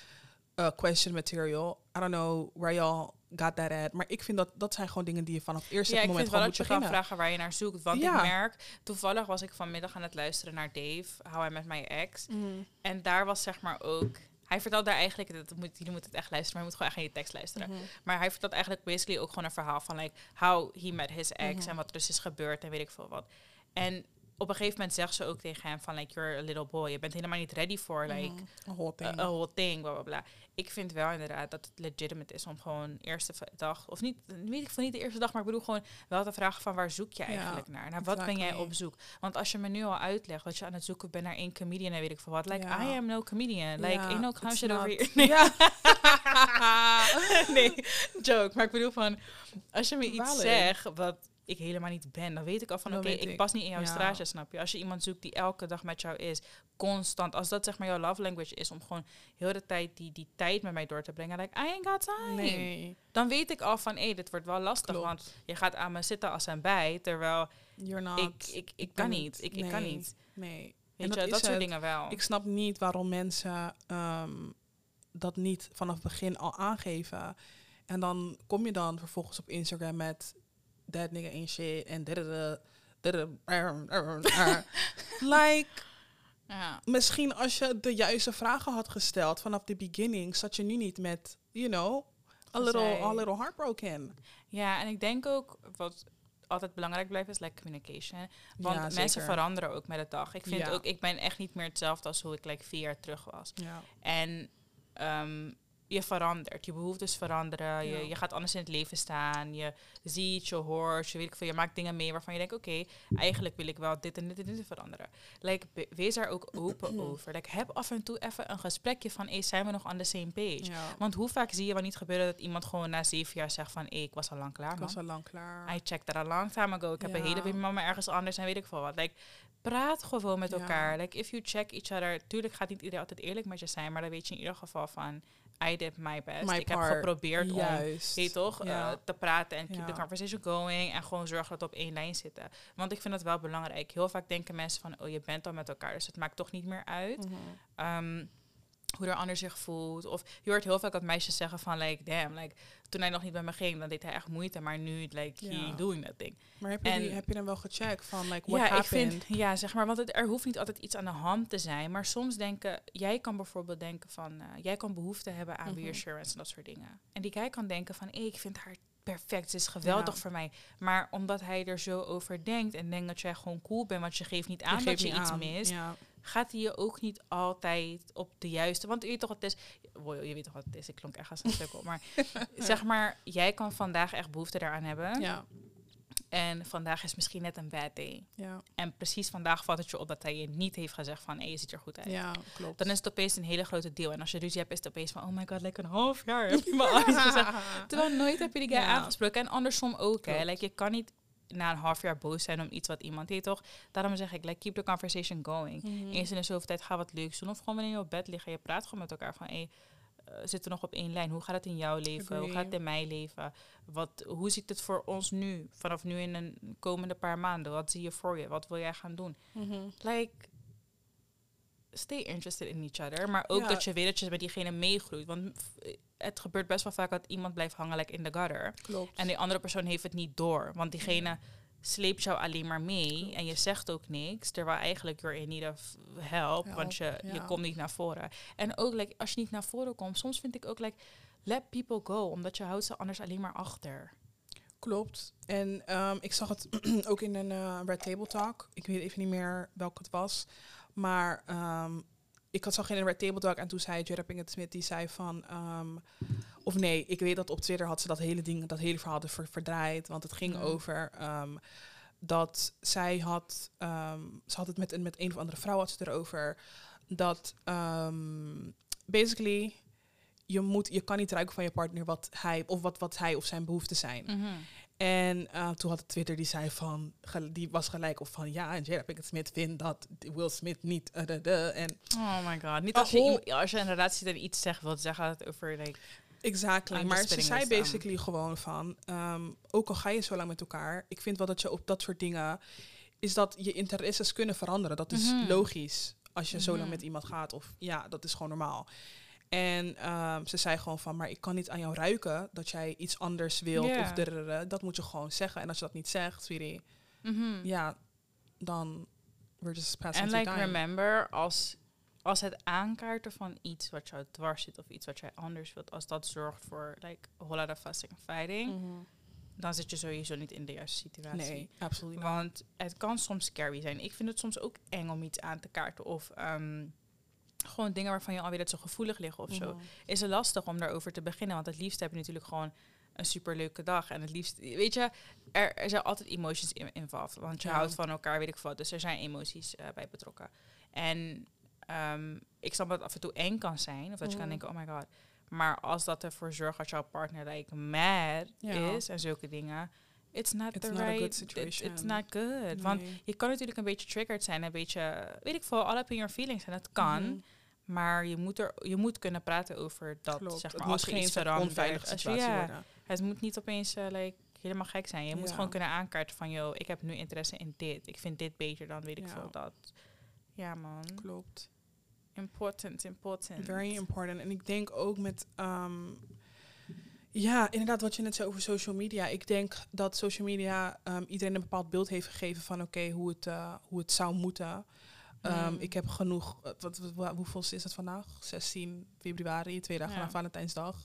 Speaker 2: uh, question material. I don't know where y'all got that at. Maar ik vind dat, dat zijn gewoon dingen die je vanaf het eerste
Speaker 1: Ja, ik
Speaker 2: moment
Speaker 1: vind wel
Speaker 2: gewoon
Speaker 1: dat
Speaker 2: moet
Speaker 1: je kan
Speaker 2: beginnen.
Speaker 1: vragen waar je naar zoekt. Want
Speaker 2: Ja.
Speaker 1: ik merk, toevallig was ik vanmiddag aan het luisteren naar Dave, How I Met My Ex.
Speaker 2: Mm.
Speaker 1: En daar was zeg maar ook... Hij vertelt daar eigenlijk, dat moet, jullie moeten het echt luisteren, maar je moet gewoon echt naar die tekst luisteren.
Speaker 2: Mhm.
Speaker 1: Maar hij vertelt eigenlijk basically ook gewoon een verhaal van like, how he met his ex
Speaker 2: Mhm.
Speaker 1: en wat er dus is gebeurd en weet ik veel wat. En op een gegeven moment zegt ze ook tegen hem van like, you're a little boy. Je bent helemaal niet ready for like,
Speaker 2: Mhm. A whole
Speaker 1: a,
Speaker 2: thing.
Speaker 1: a whole thing, bla bla bla. Ik vind wel inderdaad dat het legitimate is om gewoon eerste dag, of niet, weet ik veel niet de eerste dag, maar ik bedoel gewoon wel te vragen van waar zoek je
Speaker 2: Ja,
Speaker 1: eigenlijk naar? Naar wat ben jij op zoek? Want als je me nu al uitlegt dat je aan het zoeken bent naar één comedian en weet ik veel wat, like. I am no comedian, like
Speaker 2: Ja,
Speaker 1: ain't no clown shit over here. Nee. Joke. Maar ik bedoel van, als je me iets
Speaker 2: Valid.
Speaker 1: zegt wat ik helemaal niet ben, dan weet ik al van, oké, ik
Speaker 2: ik.
Speaker 1: pas niet in jouw
Speaker 2: Ja.
Speaker 1: straatje, snap je? Als je iemand zoekt die elke dag met jou is, constant, als dat zeg maar jouw love language is, om gewoon heel de tijd die, die tijd met mij door te brengen, like, I ain't got time.
Speaker 2: Nee,
Speaker 1: Dan weet ik al van, hé, dit wordt wel lastig,
Speaker 2: Klopt.
Speaker 1: want je gaat aan me zitten als een bij, terwijl
Speaker 2: you're not.
Speaker 1: ik, ik, ik kan niet, ik, ik kan niet.
Speaker 2: Nee.
Speaker 1: Weet
Speaker 2: dat
Speaker 1: je, dat soort
Speaker 2: het.
Speaker 1: dingen wel.
Speaker 2: Ik snap niet waarom mensen ehm, dat niet vanaf het begin al aangeven. En dan kom je dan vervolgens op Instagram met that nigga ain't shit en dadada, dadada, er, er, er. Like,
Speaker 1: ja.
Speaker 2: misschien als je de juiste vragen had gesteld vanaf de beginning, zat je nu niet met, you know, a little, a little heartbroken.
Speaker 1: Ja, en ik denk ook wat altijd belangrijk blijft is like communication. Want
Speaker 2: Ja,
Speaker 1: mensen veranderen ook met de dag. Ik vind
Speaker 2: Ja.
Speaker 1: ook, ik ben echt niet meer hetzelfde als hoe ik like vier jaar terug was.
Speaker 2: Ja.
Speaker 1: En ehm, je verandert, je behoeftes veranderen,
Speaker 2: Ja.
Speaker 1: je, je gaat anders in het leven staan, je ziet, je hoort, je, weet ik veel, je maakt dingen mee waarvan je denkt, oké, eigenlijk wil ik wel dit en dit en dit veranderen. Like, wees daar ook open over. Like, heb af en toe even een gesprekje van, hey, zijn we nog on the same page?
Speaker 2: ja.
Speaker 1: Want hoe vaak zie je wel niet gebeuren dat iemand gewoon na zeven jaar zegt van, hey, ik was al lang klaar,
Speaker 2: Ik was al lang klaar.
Speaker 1: I checked that a long time ago. Ik heb een hele baby ergens anders en weet ik veel wat. Like, praat gewoon met elkaar. Like, if you check each other... Tuurlijk gaat niet iedereen altijd eerlijk met je zijn, maar dan weet je in ieder geval van... I did my best.
Speaker 2: My
Speaker 1: ik
Speaker 2: part.
Speaker 1: heb geprobeerd om
Speaker 2: Juist.
Speaker 1: toch,
Speaker 2: Ja.
Speaker 1: eh, te praten en keep
Speaker 2: Ja.
Speaker 1: the conversation going. En gewoon zorgen dat we op één lijn zitten. Want ik vind dat wel belangrijk. Heel vaak denken mensen van, oh, je bent al met elkaar, dus het maakt toch niet meer uit.
Speaker 2: Mhm.
Speaker 1: Ehm, hoe de ander zich voelt. Of je hoort heel vaak dat meisjes zeggen van, like, damn, like, toen hij nog niet bij me ging, dan deed hij echt moeite, maar nu, like, he doing that thing.
Speaker 2: Maar heb je,
Speaker 1: En-
Speaker 2: die, heb je dan wel gecheckt van, like, what
Speaker 1: ja, ik vind, ja, zeg maar, want het, er hoeft niet altijd iets aan de hand te zijn, maar soms denken, jij kan bijvoorbeeld denken van, eh, jij kan behoefte hebben aan
Speaker 2: Mhm.
Speaker 1: reassurance en dat soort dingen. En die guy kan denken van, hey, ik vind haar perfect, ze is geweldig
Speaker 2: Ja.
Speaker 1: voor mij. Maar omdat hij er zo over denkt en denkt dat jij gewoon cool bent, want je geeft niet
Speaker 2: Je
Speaker 1: aan dat je
Speaker 2: niet
Speaker 1: iets
Speaker 2: aan.
Speaker 1: mist,
Speaker 2: Ja.
Speaker 1: Gaat hij je ook niet altijd op de juiste. Want je weet toch wat het is. Wow, je weet toch wat het is. Ik klonk echt als een sukkel. Maar zeg maar, jij kan vandaag echt behoefte daaraan hebben.
Speaker 2: Ja.
Speaker 1: En vandaag is misschien net een bad day.
Speaker 2: Ja.
Speaker 1: En precies vandaag valt het je op dat hij je niet heeft gezegd van, hé, je ziet er goed uit.
Speaker 2: ja, klopt.
Speaker 1: Dan is het opeens een hele grote deal. En als je ruzie hebt, is het opeens van, oh my god, lekker een half jaar heb je me al iets gezegd. Terwijl nooit heb je die guy
Speaker 2: Ja.
Speaker 1: aangesproken. En andersom ook, hè. Like, je kan niet na een half jaar boos zijn om iets wat iemand deed, toch? Daarom zeg ik, like, keep the conversation going.
Speaker 2: Mhm.
Speaker 1: Eens in de zoveel tijd ga wat leuks doen. Of gewoon wanneer je op bed ligt en je praat gewoon met elkaar van... Hey, eh, zitten we nog op één lijn? Hoe gaat het in jouw leven? Hoe gaat het in mijn leven? Wat, hoe ziet het voor ons nu? Vanaf nu in een komende paar maanden. Wat zie je voor je? Wat wil jij gaan doen?
Speaker 2: Mhm.
Speaker 1: Like, stay interested in each other. Maar ook
Speaker 2: Ja.
Speaker 1: dat je weet dat je met diegene meegroeit. Want f- het gebeurt best wel vaak dat iemand blijft hangen like in the gutter.
Speaker 2: Klopt.
Speaker 1: En die andere persoon heeft het niet door. Want diegene sleept jou alleen maar mee.
Speaker 2: Klopt.
Speaker 1: En je zegt ook niks. Terwijl eigenlijk you're in need of help.
Speaker 2: Help,
Speaker 1: want je, je komt niet naar voren. En ook like, als je niet naar voren komt. Soms vind ik ook like, let people go. Omdat je houdt ze anders alleen maar achter.
Speaker 2: Klopt. En ehm, ik zag het ook in een eh, Red Table Talk. Ik weet even niet meer welke het was. Maar ehm, ik had zag in een Red Table Talk en toen zei Jada Pinkett Smith, die zei van... ehm, of nee, ik weet dat op Twitter had ze dat hele ding, dat hele verhaal er ver- verdraaid. Want het ging
Speaker 1: Mm.
Speaker 2: over ehm, dat zij had... ze had het met een, met een of andere vrouw had ze erover. Dat basically... Je, moet, je kan niet ruiken van je partner wat hij of wat, wat hij of zijn behoeften zijn. En eh, toen had Twitter die zei van, die was gelijk op van ja, en Jada Pinkett Smith vindt dat Will Smith niet. eh, de, de, en
Speaker 1: Oh my god. Niet als je, als je in een relatie zit en iets zegt, wilt zeggen dat het over like,
Speaker 2: exactly. Maar ze zei basically gewoon van, ehm, ook al ga je zo lang met elkaar, ik vind wel dat je op dat soort dingen is dat je interesses kunnen veranderen. Dat is
Speaker 1: Mhm.
Speaker 2: logisch als je zo lang
Speaker 1: Mhm.
Speaker 2: met iemand gaat. Of ja, dat is gewoon normaal. En ehm, ze zei gewoon van, maar ik kan niet aan jou ruiken dat jij iets anders wilt. Of dat moet je gewoon zeggen. En als je dat niet zegt, sweetie,
Speaker 1: mhm.
Speaker 2: ja, dan we're just passing
Speaker 1: En like
Speaker 2: time.
Speaker 1: remember, als, als het aankaarten van iets wat jou dwars zit of iets wat jij anders wilt, als dat zorgt voor like a whole lot of fussing and fighting,
Speaker 2: Mhm.
Speaker 1: dan zit je sowieso niet in de juiste situatie.
Speaker 2: Nee, absoluut niet.
Speaker 1: Want het kan soms scary zijn. Ik vind het soms ook eng om iets aan te kaarten of ehm, gewoon dingen waarvan je alweer dat zo gevoelig liggen of zo.
Speaker 2: Mhm.
Speaker 1: Is het lastig om daarover te beginnen, want het liefst heb je natuurlijk gewoon een superleuke dag. En het liefst, weet je, er, er zijn altijd emotions in, involved. Want je
Speaker 2: Ja.
Speaker 1: houdt van elkaar, weet ik veel. Dus er zijn emoties eh, bij betrokken. En ehm, ik snap dat het af en toe eng kan zijn. Of dat je kan
Speaker 2: Mhm.
Speaker 1: denken, oh my god. Maar als dat ervoor zorgt dat jouw partner like mad
Speaker 2: Ja.
Speaker 1: is en zulke dingen. It's not
Speaker 2: It's
Speaker 1: the
Speaker 2: not a good
Speaker 1: it-
Speaker 2: situation.
Speaker 1: it's not good. Want je kan natuurlijk een beetje triggered zijn, een beetje, weet ik veel, all up in your feelings. En dat kan.
Speaker 2: Mhm.
Speaker 1: Maar je moet, er, je moet kunnen praten over dat,
Speaker 2: Klopt.
Speaker 1: zeg
Speaker 2: Het
Speaker 1: maar,
Speaker 2: moet
Speaker 1: als
Speaker 2: geen
Speaker 1: verandert.
Speaker 2: onveilige
Speaker 1: Als je-
Speaker 2: situatie
Speaker 1: ja,
Speaker 2: worden.
Speaker 1: Het moet niet opeens eh, like, helemaal gek zijn. Je moet gewoon kunnen aankaarten van, yo, ik heb nu interesse in dit. Ik vind dit beter dan weet ik
Speaker 2: Ja.
Speaker 1: veel dat. Ja, man.
Speaker 2: Klopt.
Speaker 1: Important, important.
Speaker 2: Very important. En ik denk ook met... ehm, ja, inderdaad, wat je net zei over social media. Ik denk dat social media ehm, iedereen een bepaald beeld heeft gegeven van... oké, hoe, het, eh, hoe het zou moeten. Ehm,
Speaker 1: Mm.
Speaker 2: Ik heb genoeg... eh, wat, wat, hoeveel is het vandaag? 16 februari, twee dagen
Speaker 1: Ja.
Speaker 2: na Valentijnsdag.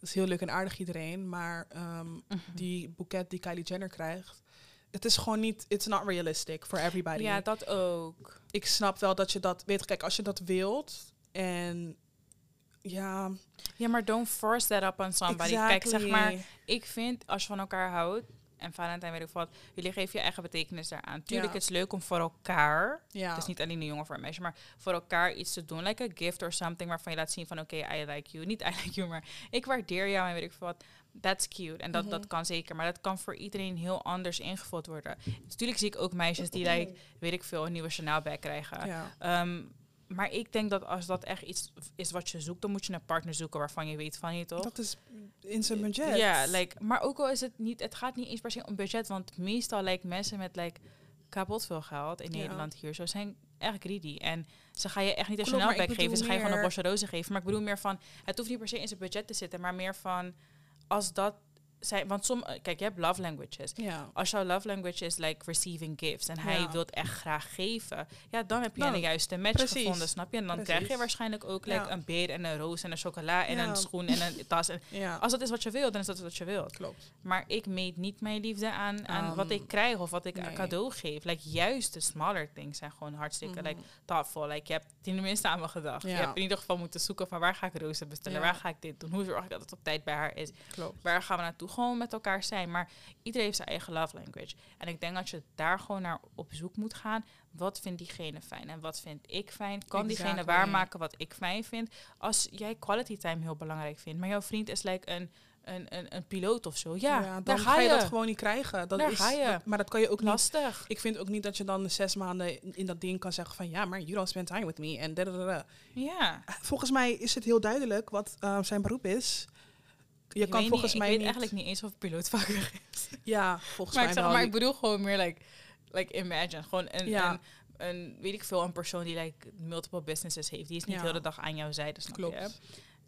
Speaker 2: Dat is heel leuk en aardig iedereen. Maar ehm,
Speaker 1: Mhm.
Speaker 2: die boeket die Kylie Jenner krijgt... Het is gewoon niet... It's not realistic for everybody.
Speaker 1: Ja, dat ook.
Speaker 2: ik snap wel dat je dat weet. Kijk, als je dat wilt en ja,
Speaker 1: Ja, maar don't force that up on somebody. Kijk, zeg maar, ik vind als je van elkaar houdt, en Valentijn weet ik wat, jullie geven je eigen betekenis daaraan. Tuurlijk,
Speaker 2: Ja.
Speaker 1: het is leuk om voor elkaar,
Speaker 2: ja,
Speaker 1: het is niet alleen een jongen voor een meisje, maar voor elkaar iets te doen. Like a gift or something waarvan je laat zien van, oké, I like you. Niet I like you, maar ik waardeer jou en weet ik wat. That's cute. En dat,
Speaker 2: Mhm.
Speaker 1: dat kan zeker. Maar dat kan voor iedereen heel anders ingevuld worden. Natuurlijk zie ik ook meisjes die, like, weet ik veel, een nieuwe Chanel bag krijgen.
Speaker 2: ja,
Speaker 1: Ehm, maar ik denk dat als dat echt iets is wat je zoekt, dan moet je een partner zoeken waarvan je weet van je toch?
Speaker 2: dat is in zijn budget.
Speaker 1: Ja, like, maar ook al is het niet, het gaat niet eens per se om budget, want meestal like, mensen met like, kapot veel geld in
Speaker 2: Ja.
Speaker 1: Nederland hier zo zijn echt greedy. En ze gaan je echt niet een
Speaker 2: ik
Speaker 1: Chanel-bag geven. Ze gaan je gewoon een bosje rozen geven. Maar ik bedoel meer van... Het hoeft niet per se in zijn budget te zitten. Maar meer van... Als dat zijn... Want som, kijk, je hebt love languages.
Speaker 2: Ja.
Speaker 1: Als jouw love language is like receiving gifts en hij wil echt graag geven, ja, dan heb je de juiste match
Speaker 2: precies.
Speaker 1: gevonden, snap je? En dan
Speaker 2: Precies.
Speaker 1: krijg je waarschijnlijk ook like,
Speaker 2: Ja.
Speaker 1: een beer en een roos en een chocola en een schoen en een tas. En als dat is wat je wilt, dan is dat wat je wilt.
Speaker 2: Klopt.
Speaker 1: Maar ik meet niet mijn liefde aan, aan
Speaker 2: Um,
Speaker 1: wat ik krijg of wat ik
Speaker 2: nee.
Speaker 1: cadeau geef. Like, juist de smaller things zijn gewoon hartstikke like,
Speaker 2: Mhm.
Speaker 1: thoughtful. Like, je hebt tenminste aan me gedacht. Je hebt in ieder geval moeten zoeken van waar ga ik rozen bestellen, waar ga ik dit doen, hoe zorg ik dat het op tijd bij haar is
Speaker 2: Klopt.
Speaker 1: waar gaan we naartoe? Gewoon met elkaar zijn. Maar iedereen heeft zijn eigen love language. En ik denk dat je daar gewoon naar op zoek moet gaan. Wat vindt diegene fijn en wat vind ik fijn? Kan diegene waarmaken wat ik fijn vind? Als jij quality time heel belangrijk vindt, maar jouw vriend is like een, een, een, een piloot of zo. Ja,
Speaker 2: dan
Speaker 1: daar ga
Speaker 2: ga
Speaker 1: je.
Speaker 2: je dat gewoon niet krijgen. Dat
Speaker 1: Daar
Speaker 2: is,
Speaker 1: ga je.
Speaker 2: dat- maar dat kan je ook niet.
Speaker 1: Lastig.
Speaker 2: Ik vind ook niet dat je dan zes maanden in- dat ding kan zeggen van ja, maar you don't spend time with me en.
Speaker 1: Ja.
Speaker 2: Volgens mij is het heel duidelijk wat eh, zijn beroep is. Je
Speaker 1: Ik
Speaker 2: kan volgens
Speaker 1: niet,
Speaker 2: mij
Speaker 1: ik weet
Speaker 2: niet.
Speaker 1: eigenlijk niet eens of piloot vaker is.
Speaker 2: Ja, volgens
Speaker 1: Maar
Speaker 2: mij
Speaker 1: ik, zeg,
Speaker 2: wel.
Speaker 1: maar ik bedoel gewoon meer like, like imagine. Gewoon een,
Speaker 2: Ja.
Speaker 1: een, een, weet ik veel, een persoon die like multiple businesses heeft. Die is niet
Speaker 2: Ja.
Speaker 1: heel de dag aan jouw zijde, snap
Speaker 2: Klopt.
Speaker 1: je?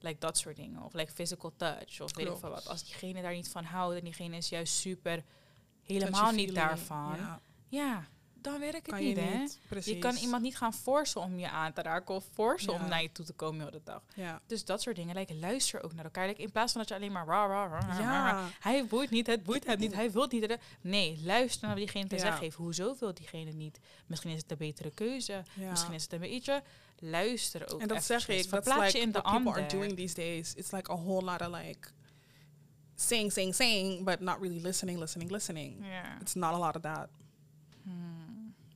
Speaker 1: Like dat soort dingen. Of like physical touch. Of weet ik veel wat. Als diegene daar niet van houdt en diegene is juist super helemaal niet daarvan. Ja.
Speaker 2: Ja,
Speaker 1: dan werkt het niet,
Speaker 2: je
Speaker 1: hè?
Speaker 2: niet. Precies.
Speaker 1: Je kan iemand niet gaan forcen om je aan te raken of forcen om naar je toe te komen heel de dag.
Speaker 2: Ja.
Speaker 1: Dus dat soort dingen. Like, luister ook naar elkaar. Like, in plaats van dat je alleen maar ra, ra, ra.
Speaker 2: Ja.
Speaker 1: Hij boeit niet, het boeit hem niet, hij wil niet. Nee, luister naar wat diegene te zeggen heeft. Hoezo wil diegene niet? Misschien is het een betere keuze. Misschien is het een beetje. Luister ook
Speaker 2: En dat zeg ik.
Speaker 1: Verplaats
Speaker 2: like
Speaker 1: je in de
Speaker 2: people
Speaker 1: ander.
Speaker 2: are doing these days. It's like a whole lot of like saying, saying, saying, but not really listening, listening, listening. It's not a lot of that.
Speaker 1: Hmm.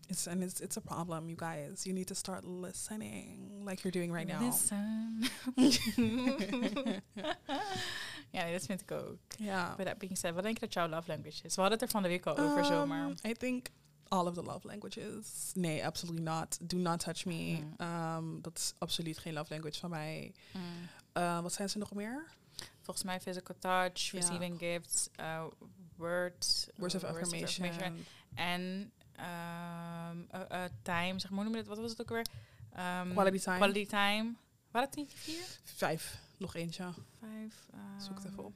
Speaker 2: It's and it's it's a problem, you guys. You need to start listening, like you're doing right now.
Speaker 1: Listen. ja, nee, dat vind ik ook.
Speaker 2: Yeah.
Speaker 1: But that being said, wat denk je dat jouw love language is? We hadden het er van de week al over.
Speaker 2: Um, I think all of the love languages. Nee, absolutely not. Do not touch me.
Speaker 1: Mm.
Speaker 2: Um, dat is absoluut geen love language van mij.
Speaker 1: Mm.
Speaker 2: Uh, wat zijn ze nog meer?
Speaker 1: Volgens mij physical touch,
Speaker 2: Ja.
Speaker 1: receiving gifts, uh, words,
Speaker 2: Words of
Speaker 1: uh,
Speaker 2: affirmation.
Speaker 1: En uh, uh, time, zeg maar, hoe noem je? Wat was het ook weer? Ehm,
Speaker 2: Quality time.
Speaker 1: Quality time. Waren het niet vier?
Speaker 2: Vijf. Nog eentje.
Speaker 1: Vijf.
Speaker 2: Zoek het even
Speaker 1: ehm,
Speaker 2: op.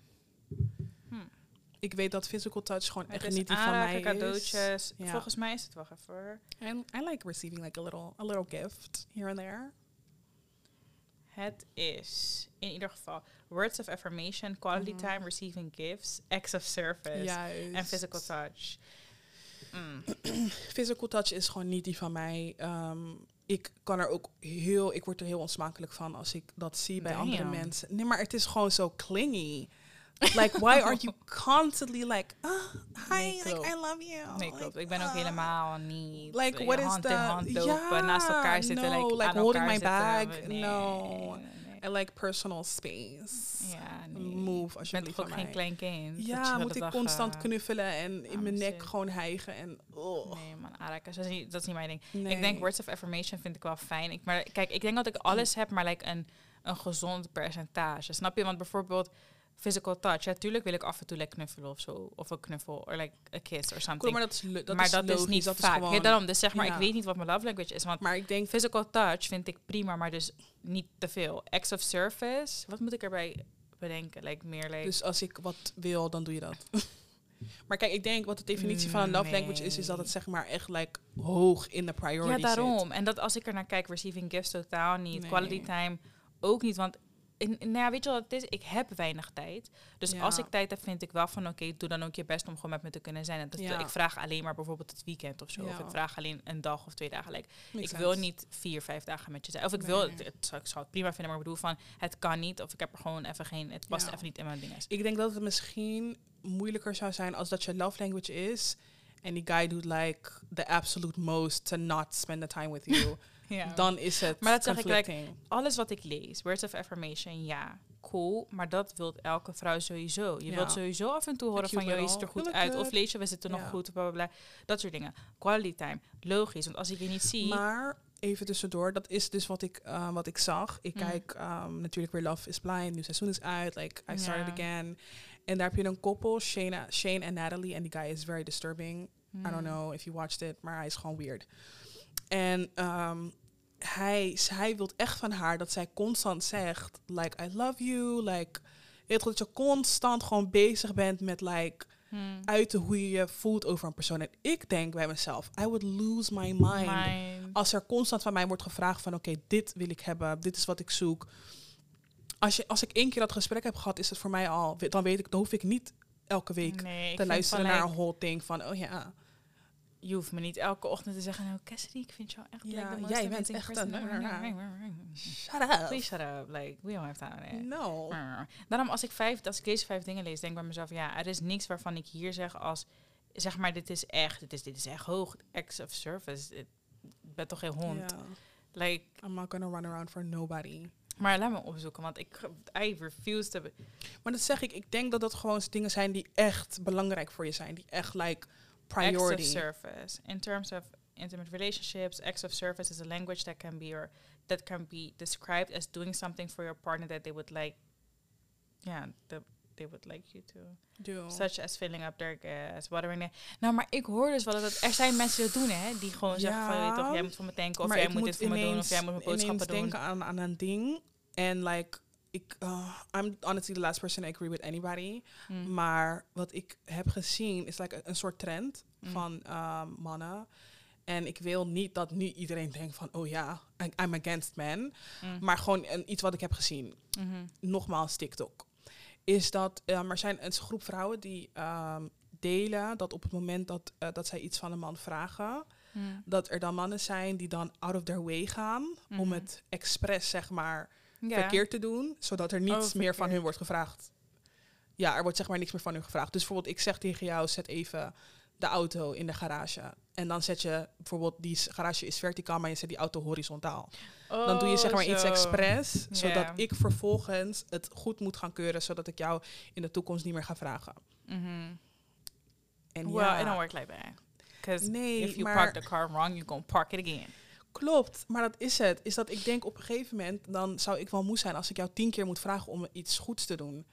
Speaker 1: hmm.
Speaker 2: Ik weet dat physical touch gewoon echt niet die van mij
Speaker 1: aanraken,
Speaker 2: is.
Speaker 1: cadeautjes.
Speaker 2: Ja.
Speaker 1: Volgens mij is het, wacht even.
Speaker 2: And I like receiving like a little a little gift here and there.
Speaker 1: Het is in ieder geval words of affirmation, quality
Speaker 2: Mhm.
Speaker 1: time, receiving gifts, acts of service en physical touch. Mm.
Speaker 2: Physical touch is gewoon niet die van mij. Ehm, ik kan er ook heel, ik word er heel onsmakelijk van als ik dat zie bij andere mensen. Nee, maar het is gewoon zo clingy. Like, why are you constantly like, ah, hi,
Speaker 1: Nee,
Speaker 2: like. I love you.
Speaker 1: Nee,
Speaker 2: Like,
Speaker 1: klopt. Ik ben ook
Speaker 2: ah.
Speaker 1: helemaal niet
Speaker 2: Like,
Speaker 1: eh,
Speaker 2: what is
Speaker 1: hand in hand lopen,
Speaker 2: Ja,
Speaker 1: naast elkaar zitten,
Speaker 2: no,
Speaker 1: like,
Speaker 2: holding my
Speaker 1: zitten.
Speaker 2: bag.
Speaker 1: Nee,
Speaker 2: no. I like personal space.
Speaker 1: Ja, nee.
Speaker 2: Move,
Speaker 1: Je bent ook geen klein kind?
Speaker 2: Ja, moet ik constant
Speaker 1: eh,
Speaker 2: knuffelen en in mijn nek gewoon hijgen en... Oh,
Speaker 1: Nee, man, aanraken. Dat is, niet, dat is niet mijn ding.
Speaker 2: nee.
Speaker 1: Ik denk words of affirmation vind ik wel fijn. Ik, maar kijk, ik denk dat ik alles heb, maar like een, een gezond percentage. Snap je? Want bijvoorbeeld physical touch. Ja, tuurlijk wil ik af en toe like knuffelen of zo. Of een knuffel, of like a kiss or something.
Speaker 2: Cool, maar dat is, dat
Speaker 1: maar
Speaker 2: is
Speaker 1: dat
Speaker 2: logisch,
Speaker 1: is niet
Speaker 2: dat is
Speaker 1: vaak.
Speaker 2: gewoon-
Speaker 1: ja, daarom. Dus zeg maar,
Speaker 2: Ja.
Speaker 1: ik weet niet wat mijn love language is. Want
Speaker 2: Maar ik denk
Speaker 1: physical touch vind ik prima, maar dus niet te veel. Acts of service, wat moet ik erbij bedenken? Like meer like...
Speaker 2: Dus als ik wat wil, dan doe je dat. maar kijk, ik denk wat de definitie van een love language is, is dat het zeg maar echt like hoog in de priority
Speaker 1: ja,
Speaker 2: zit.
Speaker 1: daarom. En dat als ik er naar kijk, receiving gifts totaal niet.
Speaker 2: Nee.
Speaker 1: Quality time ook niet. Want in, in- nou ja, weet je wat het is? Ik heb weinig tijd. Dus
Speaker 2: Ja.
Speaker 1: als ik tijd heb, vind ik wel van oké, doe dan ook je best om gewoon met me te kunnen zijn. En dat,
Speaker 2: Ja.
Speaker 1: Ik vraag alleen maar bijvoorbeeld het weekend of zo. Of ik vraag alleen een dag of twee dagen. Like,
Speaker 2: Makes
Speaker 1: ik wil niet vier, vijf dagen met je zijn. Of ik wil,
Speaker 2: Nee.
Speaker 1: het, zou- ik zou het prima vinden, maar ik bedoel van het kan niet. Of ik heb er gewoon even geen, het past even niet in mijn dingen.
Speaker 2: Ik denk dat het misschien moeilijker zou zijn als dat je love language is. En die guy doet like the absolute most to not spend the time with you.
Speaker 1: Ja.
Speaker 2: Dan is het
Speaker 1: Maar dat zeg ik, like, alles wat ik lees, words of affirmation, ja, cool. Maar dat wil elke vrouw sowieso. Je
Speaker 2: Ja.
Speaker 1: wilt sowieso af en toe horen van, joh, je
Speaker 2: little,
Speaker 1: ziet er goed uit. Of lees je, we zitten nog goed, bla, bla, bla. Dat soort dingen. Quality time, logisch. Want als ik je niet zie...
Speaker 2: Maar even tussendoor, dat is dus wat ik, eh, wat ik zag. Ik
Speaker 1: Mm.
Speaker 2: kijk ehm, natuurlijk weer Love is Blind, nieuw seizoen is uit. Like, I started again. En daar heb je een koppel, Shane, Shane en Natalie. En die guy is very disturbing. I don't
Speaker 1: Hmm.
Speaker 2: know if you watched it, maar hij is gewoon weird. En ehm, hij, hij wil echt van haar dat zij constant zegt, like, I love you, like, weet dat je constant gewoon bezig bent met, like,
Speaker 1: Hmm.
Speaker 2: uiten hoe je je voelt over een persoon. En ik denk bij mezelf, I would lose my mind. Als er constant van mij wordt gevraagd van, oké, dit wil ik hebben, dit is wat ik zoek. Als, je, als ik één keer dat gesprek heb gehad, is het voor mij al, dan weet ik, dan hoef ik niet elke week
Speaker 1: Nee,
Speaker 2: te luisteren naar een whole thing van, oh ja,
Speaker 1: Je hoeft me niet elke ochtend te zeggen, nou Cassidy, ik vind jou echt
Speaker 2: Ja,
Speaker 1: like
Speaker 2: jij bent echt een- shut up.
Speaker 1: Please shut up. Like, we don't have time.
Speaker 2: No.
Speaker 1: Daarom, als ik, vijf, als ik deze vijf dingen lees, denk ik bij mezelf, ja, er is niks waarvan ik hier zeg als, zeg maar, dit is echt, dit is, dit is echt hoog, acts of service. Ik ben toch geen hond. Like,
Speaker 2: I'm not gonna run around for nobody.
Speaker 1: maar laat me opzoeken, want ik, I refuse to...
Speaker 2: Maar dat zeg ik, ik denk dat dat gewoon dingen zijn die echt belangrijk voor je zijn. Die echt, like,
Speaker 1: Acts
Speaker 2: priority.
Speaker 1: of service. In terms of intimate relationships, acts of service is a language that can be or that can be described as doing something for your partner that they would like. Yeah, that they would like you to.
Speaker 2: Doe.
Speaker 1: Such as filling up their gas, watering their... Nou, maar ik hoor dus wel dat er zijn mensen die dat doen, hè? Die gewoon zeggen van, je toch, jij moet voor me tanken, of jij moet dit voor me doen, of jij moet mijn boodschappen doen.
Speaker 2: denken aan, aan een ding. En, like, ik, uh, I'm honestly the last person I agree with anybody.
Speaker 1: Mm.
Speaker 2: Maar wat ik heb gezien is like een, soort trend
Speaker 1: Mm.
Speaker 2: van um, mannen. En ik wil niet dat nu iedereen denkt van, oh ja, I- I'm against men.
Speaker 1: Mm.
Speaker 2: Maar gewoon een, iets wat ik heb gezien.
Speaker 1: Mhm.
Speaker 2: Nogmaals, TikTok. Is dat um, er zijn een groep vrouwen die ehm, delen dat op het moment dat, eh, dat zij iets van een man vragen, dat er dan mannen zijn die dan out of their way gaan om
Speaker 1: Mhm.
Speaker 2: het expres, zeg maar,
Speaker 1: Ja.
Speaker 2: verkeerd te doen, zodat er niets
Speaker 1: Oh,
Speaker 2: meer van hun wordt gevraagd. Ja, er wordt zeg maar niks meer van hun gevraagd. Dus bijvoorbeeld, ik zeg tegen jou, zet even de auto in de garage. En dan zet je bijvoorbeeld, die garage is verticaal, maar je zet die auto horizontaal. dan doe je zeg maar
Speaker 1: Oh,
Speaker 2: iets expres, zodat ik vervolgens het goed moet gaan keuren, zodat ik jou in de toekomst niet meer ga vragen.
Speaker 1: Mhm.
Speaker 2: En
Speaker 1: Well,
Speaker 2: ja,
Speaker 1: it don't work like that. Because
Speaker 2: Nee,
Speaker 1: if you
Speaker 2: maar-
Speaker 1: park the car wrong, you're gonna park it again.
Speaker 2: Klopt. Maar dat is het. Is dat ik denk op een gegeven moment, dan zou ik wel moe zijn als ik jou tien keer moet vragen om iets goeds te doen.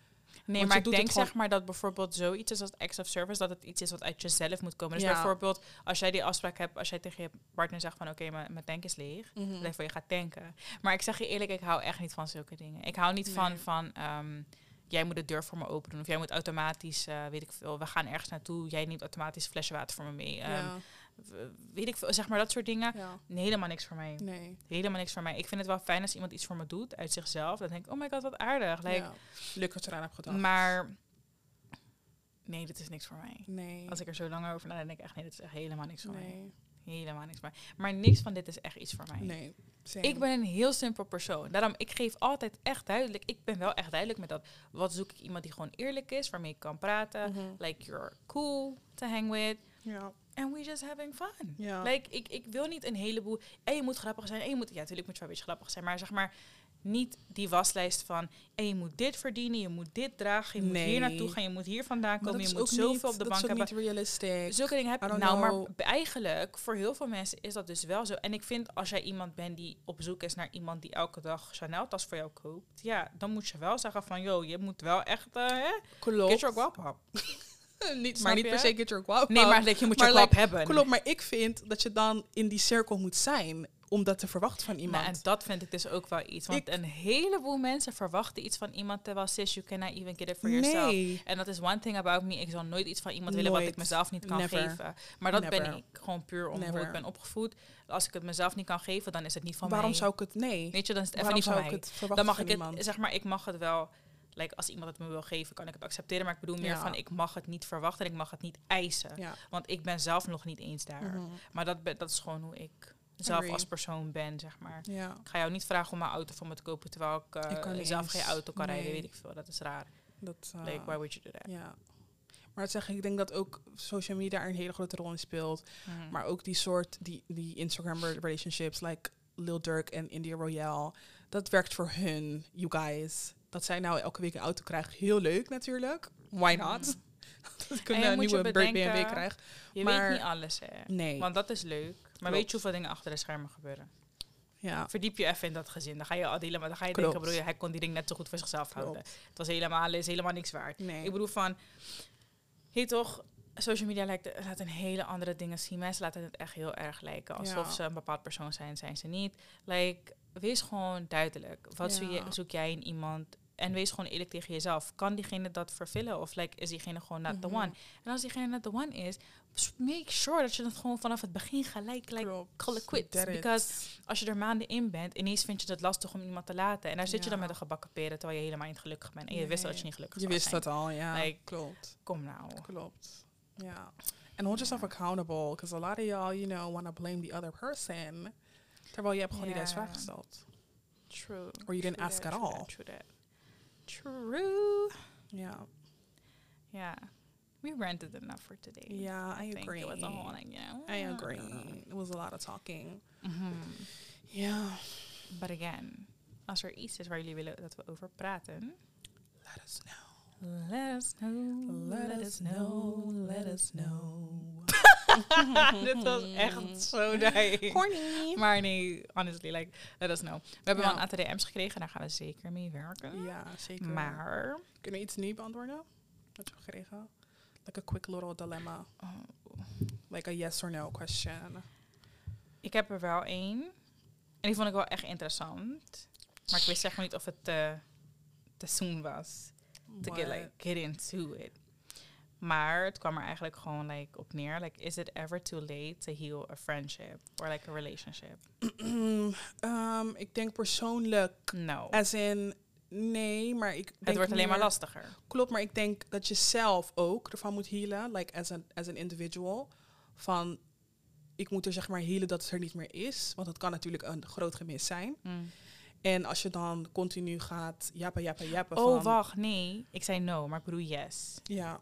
Speaker 1: Nee,
Speaker 2: Want
Speaker 1: maar ik denk zeg maar dat bijvoorbeeld zoiets is als acts of service, dat het iets is wat uit jezelf moet komen. Dus
Speaker 2: Ja.
Speaker 1: bijvoorbeeld, als jij die afspraak hebt, als jij tegen je partner zegt van oké, mijn mijn tank is leeg,
Speaker 2: Mhm.
Speaker 1: dan voor je gaat tanken. Maar ik zeg je eerlijk, ik hou echt niet van zulke dingen. Ik hou niet van,
Speaker 2: Nee.
Speaker 1: van ehm, jij moet de deur voor me open doen. Of jij moet automatisch, eh, weet ik veel, we gaan ergens naartoe, jij neemt automatisch flesje water voor me mee. Ehm,
Speaker 2: ja,
Speaker 1: weet ik veel, zeg maar dat soort dingen.
Speaker 2: ja.
Speaker 1: Nee, helemaal niks voor mij.
Speaker 2: Nee.
Speaker 1: Helemaal niks voor mij. Ik vind het wel fijn als iemand iets voor me doet uit zichzelf. Dan denk ik, oh my god, wat aardig. Like,
Speaker 2: ja. Leuk dat je eraan hebt gedacht.
Speaker 1: Maar nee, dit is niks voor mij.
Speaker 2: nee.
Speaker 1: Als ik er zo lang over nadenk, denk ik echt nee, dit is echt helemaal niks voor mij. Helemaal niks voor mij. Maar niks van dit is echt iets voor mij.
Speaker 2: Nee. Same.
Speaker 1: Ik ben een heel simpel persoon. Daarom, ik geef altijd echt duidelijk. Ik ben wel echt duidelijk met dat. Wat zoek ik iemand die gewoon eerlijk is, waarmee ik kan praten.
Speaker 2: Mhm.
Speaker 1: Like, you're cool to hang with.
Speaker 2: Ja.
Speaker 1: And we just having fun.
Speaker 2: Ja.
Speaker 1: Like, ik, ik wil niet een heleboel... En je moet grappig zijn. En je moet... Ja, natuurlijk moet je wel een beetje grappig zijn. Maar zeg maar... Niet die waslijst van... En je moet dit verdienen. Je moet dit dragen. Je moet hier naartoe gaan. Je moet hier vandaan komen.
Speaker 2: dat
Speaker 1: Je
Speaker 2: is
Speaker 1: moet zoveel
Speaker 2: niet-
Speaker 1: op de
Speaker 2: dat
Speaker 1: bank
Speaker 2: is ook
Speaker 1: hebben.
Speaker 2: niet realistic.
Speaker 1: Zulke dingen heb ik. Nou, maar
Speaker 2: know.
Speaker 1: eigenlijk, voor heel veel mensen is dat dus wel zo. En ik vind, als jij iemand bent die op zoek is naar iemand die elke dag Chanel-tas voor jou koopt, ja, dan moet je wel zeggen van, yo, je moet wel echt, hè,
Speaker 2: Klopt.
Speaker 1: get your guap up.
Speaker 2: niet, maar niet
Speaker 1: je?
Speaker 2: per se get your guap
Speaker 1: Nee, maar dat je moet je guap
Speaker 2: like,
Speaker 1: hebben.
Speaker 2: Klopt, maar ik vind dat je dan in die cirkel moet zijn om dat te verwachten van iemand.
Speaker 1: Nou, en dat vind ik dus ook wel iets. Want
Speaker 2: Ik-
Speaker 1: een heleboel mensen verwachten iets van iemand, terwijl sis, you cannot even get it for yourself. En dat is one thing about me. Ik zal nooit iets van iemand willen wat ik mezelf niet kan
Speaker 2: Never.
Speaker 1: geven. Maar dat ben ik. Gewoon puur om hoe ik ben opgevoed. Als ik het mezelf niet kan geven, dan is het niet van
Speaker 2: Waarom
Speaker 1: mij.
Speaker 2: zou ik het... Nee.
Speaker 1: Weet je, dan is het even
Speaker 2: Waarom
Speaker 1: niet van
Speaker 2: zou
Speaker 1: mij.
Speaker 2: ik het verwachten
Speaker 1: dan mag
Speaker 2: van
Speaker 1: ik het,
Speaker 2: iemand?
Speaker 1: zeg maar, ik mag het wel. Like, als iemand het me wil geven, kan ik het accepteren. Maar ik bedoel meer
Speaker 2: Ja.
Speaker 1: van, ik mag het niet verwachten en ik mag het niet eisen.
Speaker 2: Ja.
Speaker 1: Want ik ben zelf nog niet eens daar.
Speaker 2: Mhm.
Speaker 1: Maar dat, dat is gewoon hoe ik zelf
Speaker 2: Agree.
Speaker 1: als persoon ben, zeg maar.
Speaker 2: Ja.
Speaker 1: Ik ga jou niet vragen om een auto voor me te kopen, terwijl ik, eh,
Speaker 2: Ik kan niet
Speaker 1: zelf
Speaker 2: eens.
Speaker 1: geen auto kan rijden, weet ik veel. Dat is raar.
Speaker 2: Dat, uh,
Speaker 1: like, why would you do that?
Speaker 2: ja. Maar dat zeg ik, ik denk dat ook social media een hele grote rol in speelt.
Speaker 1: Mhm.
Speaker 2: Maar ook die soort, die, die Instagram re- relationships, like Lil Durk en India Royale. Dat werkt voor hun, you guys. Dat zij nou elke week een auto krijgen, heel leuk natuurlijk. Why not?
Speaker 1: Mhm.
Speaker 2: dat ik
Speaker 1: En
Speaker 2: een eh, nieuwe BMW krijg.
Speaker 1: je
Speaker 2: maar-
Speaker 1: weet niet alles, hè.
Speaker 2: Nee.
Speaker 1: Want dat is leuk. Maar
Speaker 2: Klopt.
Speaker 1: weet je hoeveel dingen achter de schermen gebeuren?
Speaker 2: ja.
Speaker 1: Verdiep je even in dat gezin. Dan ga je al maar dan ga je
Speaker 2: Klopt.
Speaker 1: denken, broer, hij kon die ding net zo goed voor zichzelf houden. Het was helemaal, is helemaal niks waard.
Speaker 2: Nee.
Speaker 1: Ik bedoel van, hey toch, social media lijkt, laat een hele andere dingen zien. Mensen laten het echt heel erg lijken. Alsof
Speaker 2: Ja.
Speaker 1: ze een bepaald persoon zijn, zijn ze niet. Like, wees gewoon duidelijk. Wat zoek, je,
Speaker 2: Ja.
Speaker 1: zoek jij in iemand? En wees gewoon eerlijk tegen jezelf. Kan diegene dat vervullen? Of like, is diegene gewoon not the
Speaker 2: Mhm.
Speaker 1: one? En als diegene not the one is, make sure dat je het gewoon vanaf het begin gelijk like, call it quits.
Speaker 2: That it.
Speaker 1: Because als je er maanden in bent, ineens vind je het lastig om iemand te laten. En daar zit je dan met een gebakken peren, terwijl je helemaal niet gelukkig bent. En je wist al dat je
Speaker 2: Nee.
Speaker 1: niet gelukkig
Speaker 2: Je
Speaker 1: zou
Speaker 2: wist
Speaker 1: zijn.
Speaker 2: dat al, ja.
Speaker 1: Like-
Speaker 2: klopt.
Speaker 1: Kom nou.
Speaker 2: Klopt. Ja. And hold yourself accountable, because a lot of y'all, you know, want to blame the other person. Terwijl je hebt gewoon niet eens vraag gesteld.
Speaker 1: True.
Speaker 2: Or you didn't
Speaker 1: True
Speaker 2: ask
Speaker 1: that,
Speaker 2: at all.
Speaker 1: True that. True.
Speaker 2: Ja.
Speaker 1: Yeah. We ranted enough for today.
Speaker 2: Yeah, I
Speaker 1: think
Speaker 2: agree.
Speaker 1: It was a whole, like, you know.
Speaker 2: I agree. It was a lot of talking.
Speaker 1: Mhm.
Speaker 2: Yeah.
Speaker 1: But again, als er iets is waar jullie willen dat we over praten,
Speaker 2: Let us know.
Speaker 1: let us know.
Speaker 2: Let us know. Let us know.
Speaker 1: Dit was echt zo die.
Speaker 2: Horny.
Speaker 1: Maar nee, honestly, like, let us know. We hebben
Speaker 2: Ja.
Speaker 1: wel een aantal DM's gekregen, daar gaan we zeker mee werken.
Speaker 2: Ja, zeker.
Speaker 1: Maar,
Speaker 2: Kunnen we iets nieuws beantwoorden? Wat je gekregen? Like a quick little dilemma.
Speaker 1: oh,
Speaker 2: Like a yes or no question.
Speaker 1: ik heb er wel één. En die vond ik wel echt interessant. Maar ik wist maar niet of het te, te soon was. To get, like, get into it. Maar het kwam er eigenlijk gewoon like, op neer. Like, is it ever too late to heal a friendship? Or like a relationship?
Speaker 2: Ehm, ik denk persoonlijk,
Speaker 1: No.
Speaker 2: as in, nee, maar ik denk
Speaker 1: Het wordt alleen maar lastiger.
Speaker 2: Klopt, maar ik denk dat je zelf ook ervan moet healen, like as an, as an individual. Van, ik moet er zeg maar healen dat het er niet meer is, want het kan natuurlijk een groot gemis zijn.
Speaker 1: Mm.
Speaker 2: En als je dan continu gaat jappen, jappen, jappen
Speaker 1: Oh,
Speaker 2: van...
Speaker 1: wacht, nee. Ik zei no, maar ik bedoel yes.
Speaker 2: Ja.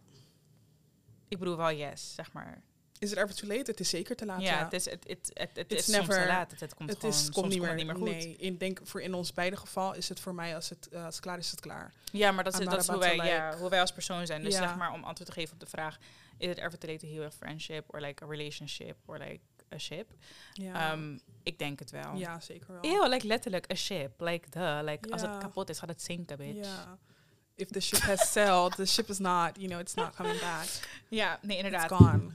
Speaker 1: Ik bedoel wel yes, zeg maar.
Speaker 2: Is it ever too late? Het is zeker te laat,
Speaker 1: ja,
Speaker 2: ja.
Speaker 1: het is, het, het, het, het is soms te
Speaker 2: never-
Speaker 1: laat. Het, het komt
Speaker 2: het
Speaker 1: gewoon,
Speaker 2: is,
Speaker 1: soms
Speaker 2: komt niet meer,
Speaker 1: het niet meer goed.
Speaker 2: Nee, ik denk voor in ons beide geval is het voor mij als het, eh, als het klaar is, het klaar.
Speaker 1: Ja, maar dat is, dat is hoe, wij, ja, hoe wij als persoon zijn. Dus
Speaker 2: Ja.
Speaker 1: zeg maar, om antwoord te geven op de vraag... Is it ever too late to heal a friendship? Or like a relationship? Or like a ship?
Speaker 2: Ja,
Speaker 1: Ehm, ik denk het wel.
Speaker 2: ja zeker wel.
Speaker 1: Eeuw, like letterlijk a ship. Like the. Like als het kapot is, gaat het zinken, bitch.
Speaker 2: Ja. If the ship has sailed, the ship is not, you know, it's not coming back.
Speaker 1: Ja, nee, inderdaad.
Speaker 2: It's gone.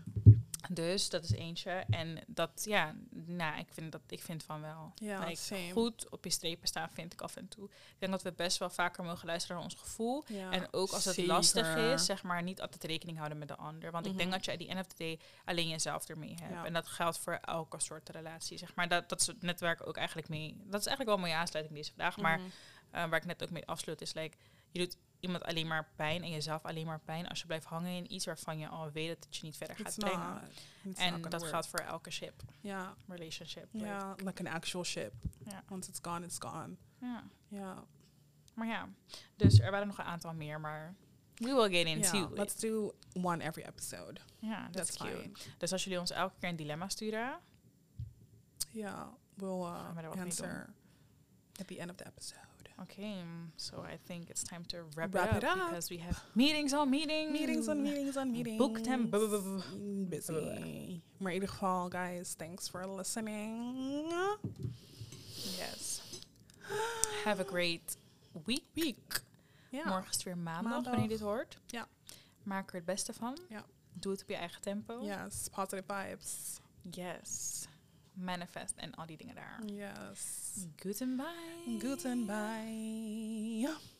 Speaker 1: Dus dat is eentje. En dat, ja, nou, ik vind, dat, ik vind van wel.
Speaker 2: Ja,
Speaker 1: Like,
Speaker 2: same.
Speaker 1: goed op je strepen staan, vind ik af en toe. Ik denk dat we best wel vaker mogen luisteren naar ons gevoel.
Speaker 2: Ja,
Speaker 1: en ook als het
Speaker 2: zeker.
Speaker 1: lastig is, zeg maar, niet altijd rekening houden met de ander. Want ik denk
Speaker 2: Mhm.
Speaker 1: dat je at the end of the day alleen jezelf ermee hebt.
Speaker 2: Ja.
Speaker 1: En dat geldt voor elke soort relatie, zeg maar. Dat, dat is het netwerk ook eigenlijk mee. Dat is eigenlijk wel een mooie aansluiting deze vandaag. Maar
Speaker 2: Mhm.
Speaker 1: eh, waar ik net ook mee afsluit, is like, je doet iemand alleen maar pijn en jezelf alleen maar pijn als je blijft hangen in iets waarvan je al weet dat het je niet verder gaat
Speaker 2: It's
Speaker 1: brengen. En dat
Speaker 2: work.
Speaker 1: geldt voor elke ship,
Speaker 2: Ja,
Speaker 1: relationship.
Speaker 2: ja, like an actual ship.
Speaker 1: Ja.
Speaker 2: Once it's gone, it's gone.
Speaker 1: ja.
Speaker 2: Ja.
Speaker 1: Maar ja, dus er waren nog een aantal meer, maar we will get into
Speaker 2: Yeah,
Speaker 1: it.
Speaker 2: let's do one every episode.
Speaker 1: Ja, that's,
Speaker 2: That's
Speaker 1: cute.
Speaker 2: fine.
Speaker 1: Dus als jullie ons elke keer een dilemma sturen,
Speaker 2: Yeah, we'll uh,
Speaker 1: er
Speaker 2: answer at the end of the episode.
Speaker 1: Okay, so I think it's time to wrap,
Speaker 2: Wrap
Speaker 1: it, up
Speaker 2: it up.
Speaker 1: because we have meetings on meetings.
Speaker 2: Meetings on meetings on meetings.
Speaker 1: Booked and bu- bu- bu-
Speaker 2: busy. Maar in ieder geval, guys, thanks for listening.
Speaker 1: Yes. Have a great week.
Speaker 2: Week. Ja.
Speaker 1: Morgen is weer maandag,
Speaker 2: Maandag.
Speaker 1: wanneer je dit hoort.
Speaker 2: Ja.
Speaker 1: Maak er het beste van.
Speaker 2: Ja.
Speaker 1: Doe het op je eigen tempo.
Speaker 2: Yes, positive vibes.
Speaker 1: Yes. Manifest en al die dingen daar.
Speaker 2: Yes.
Speaker 1: Goodbye.
Speaker 2: Goodbye.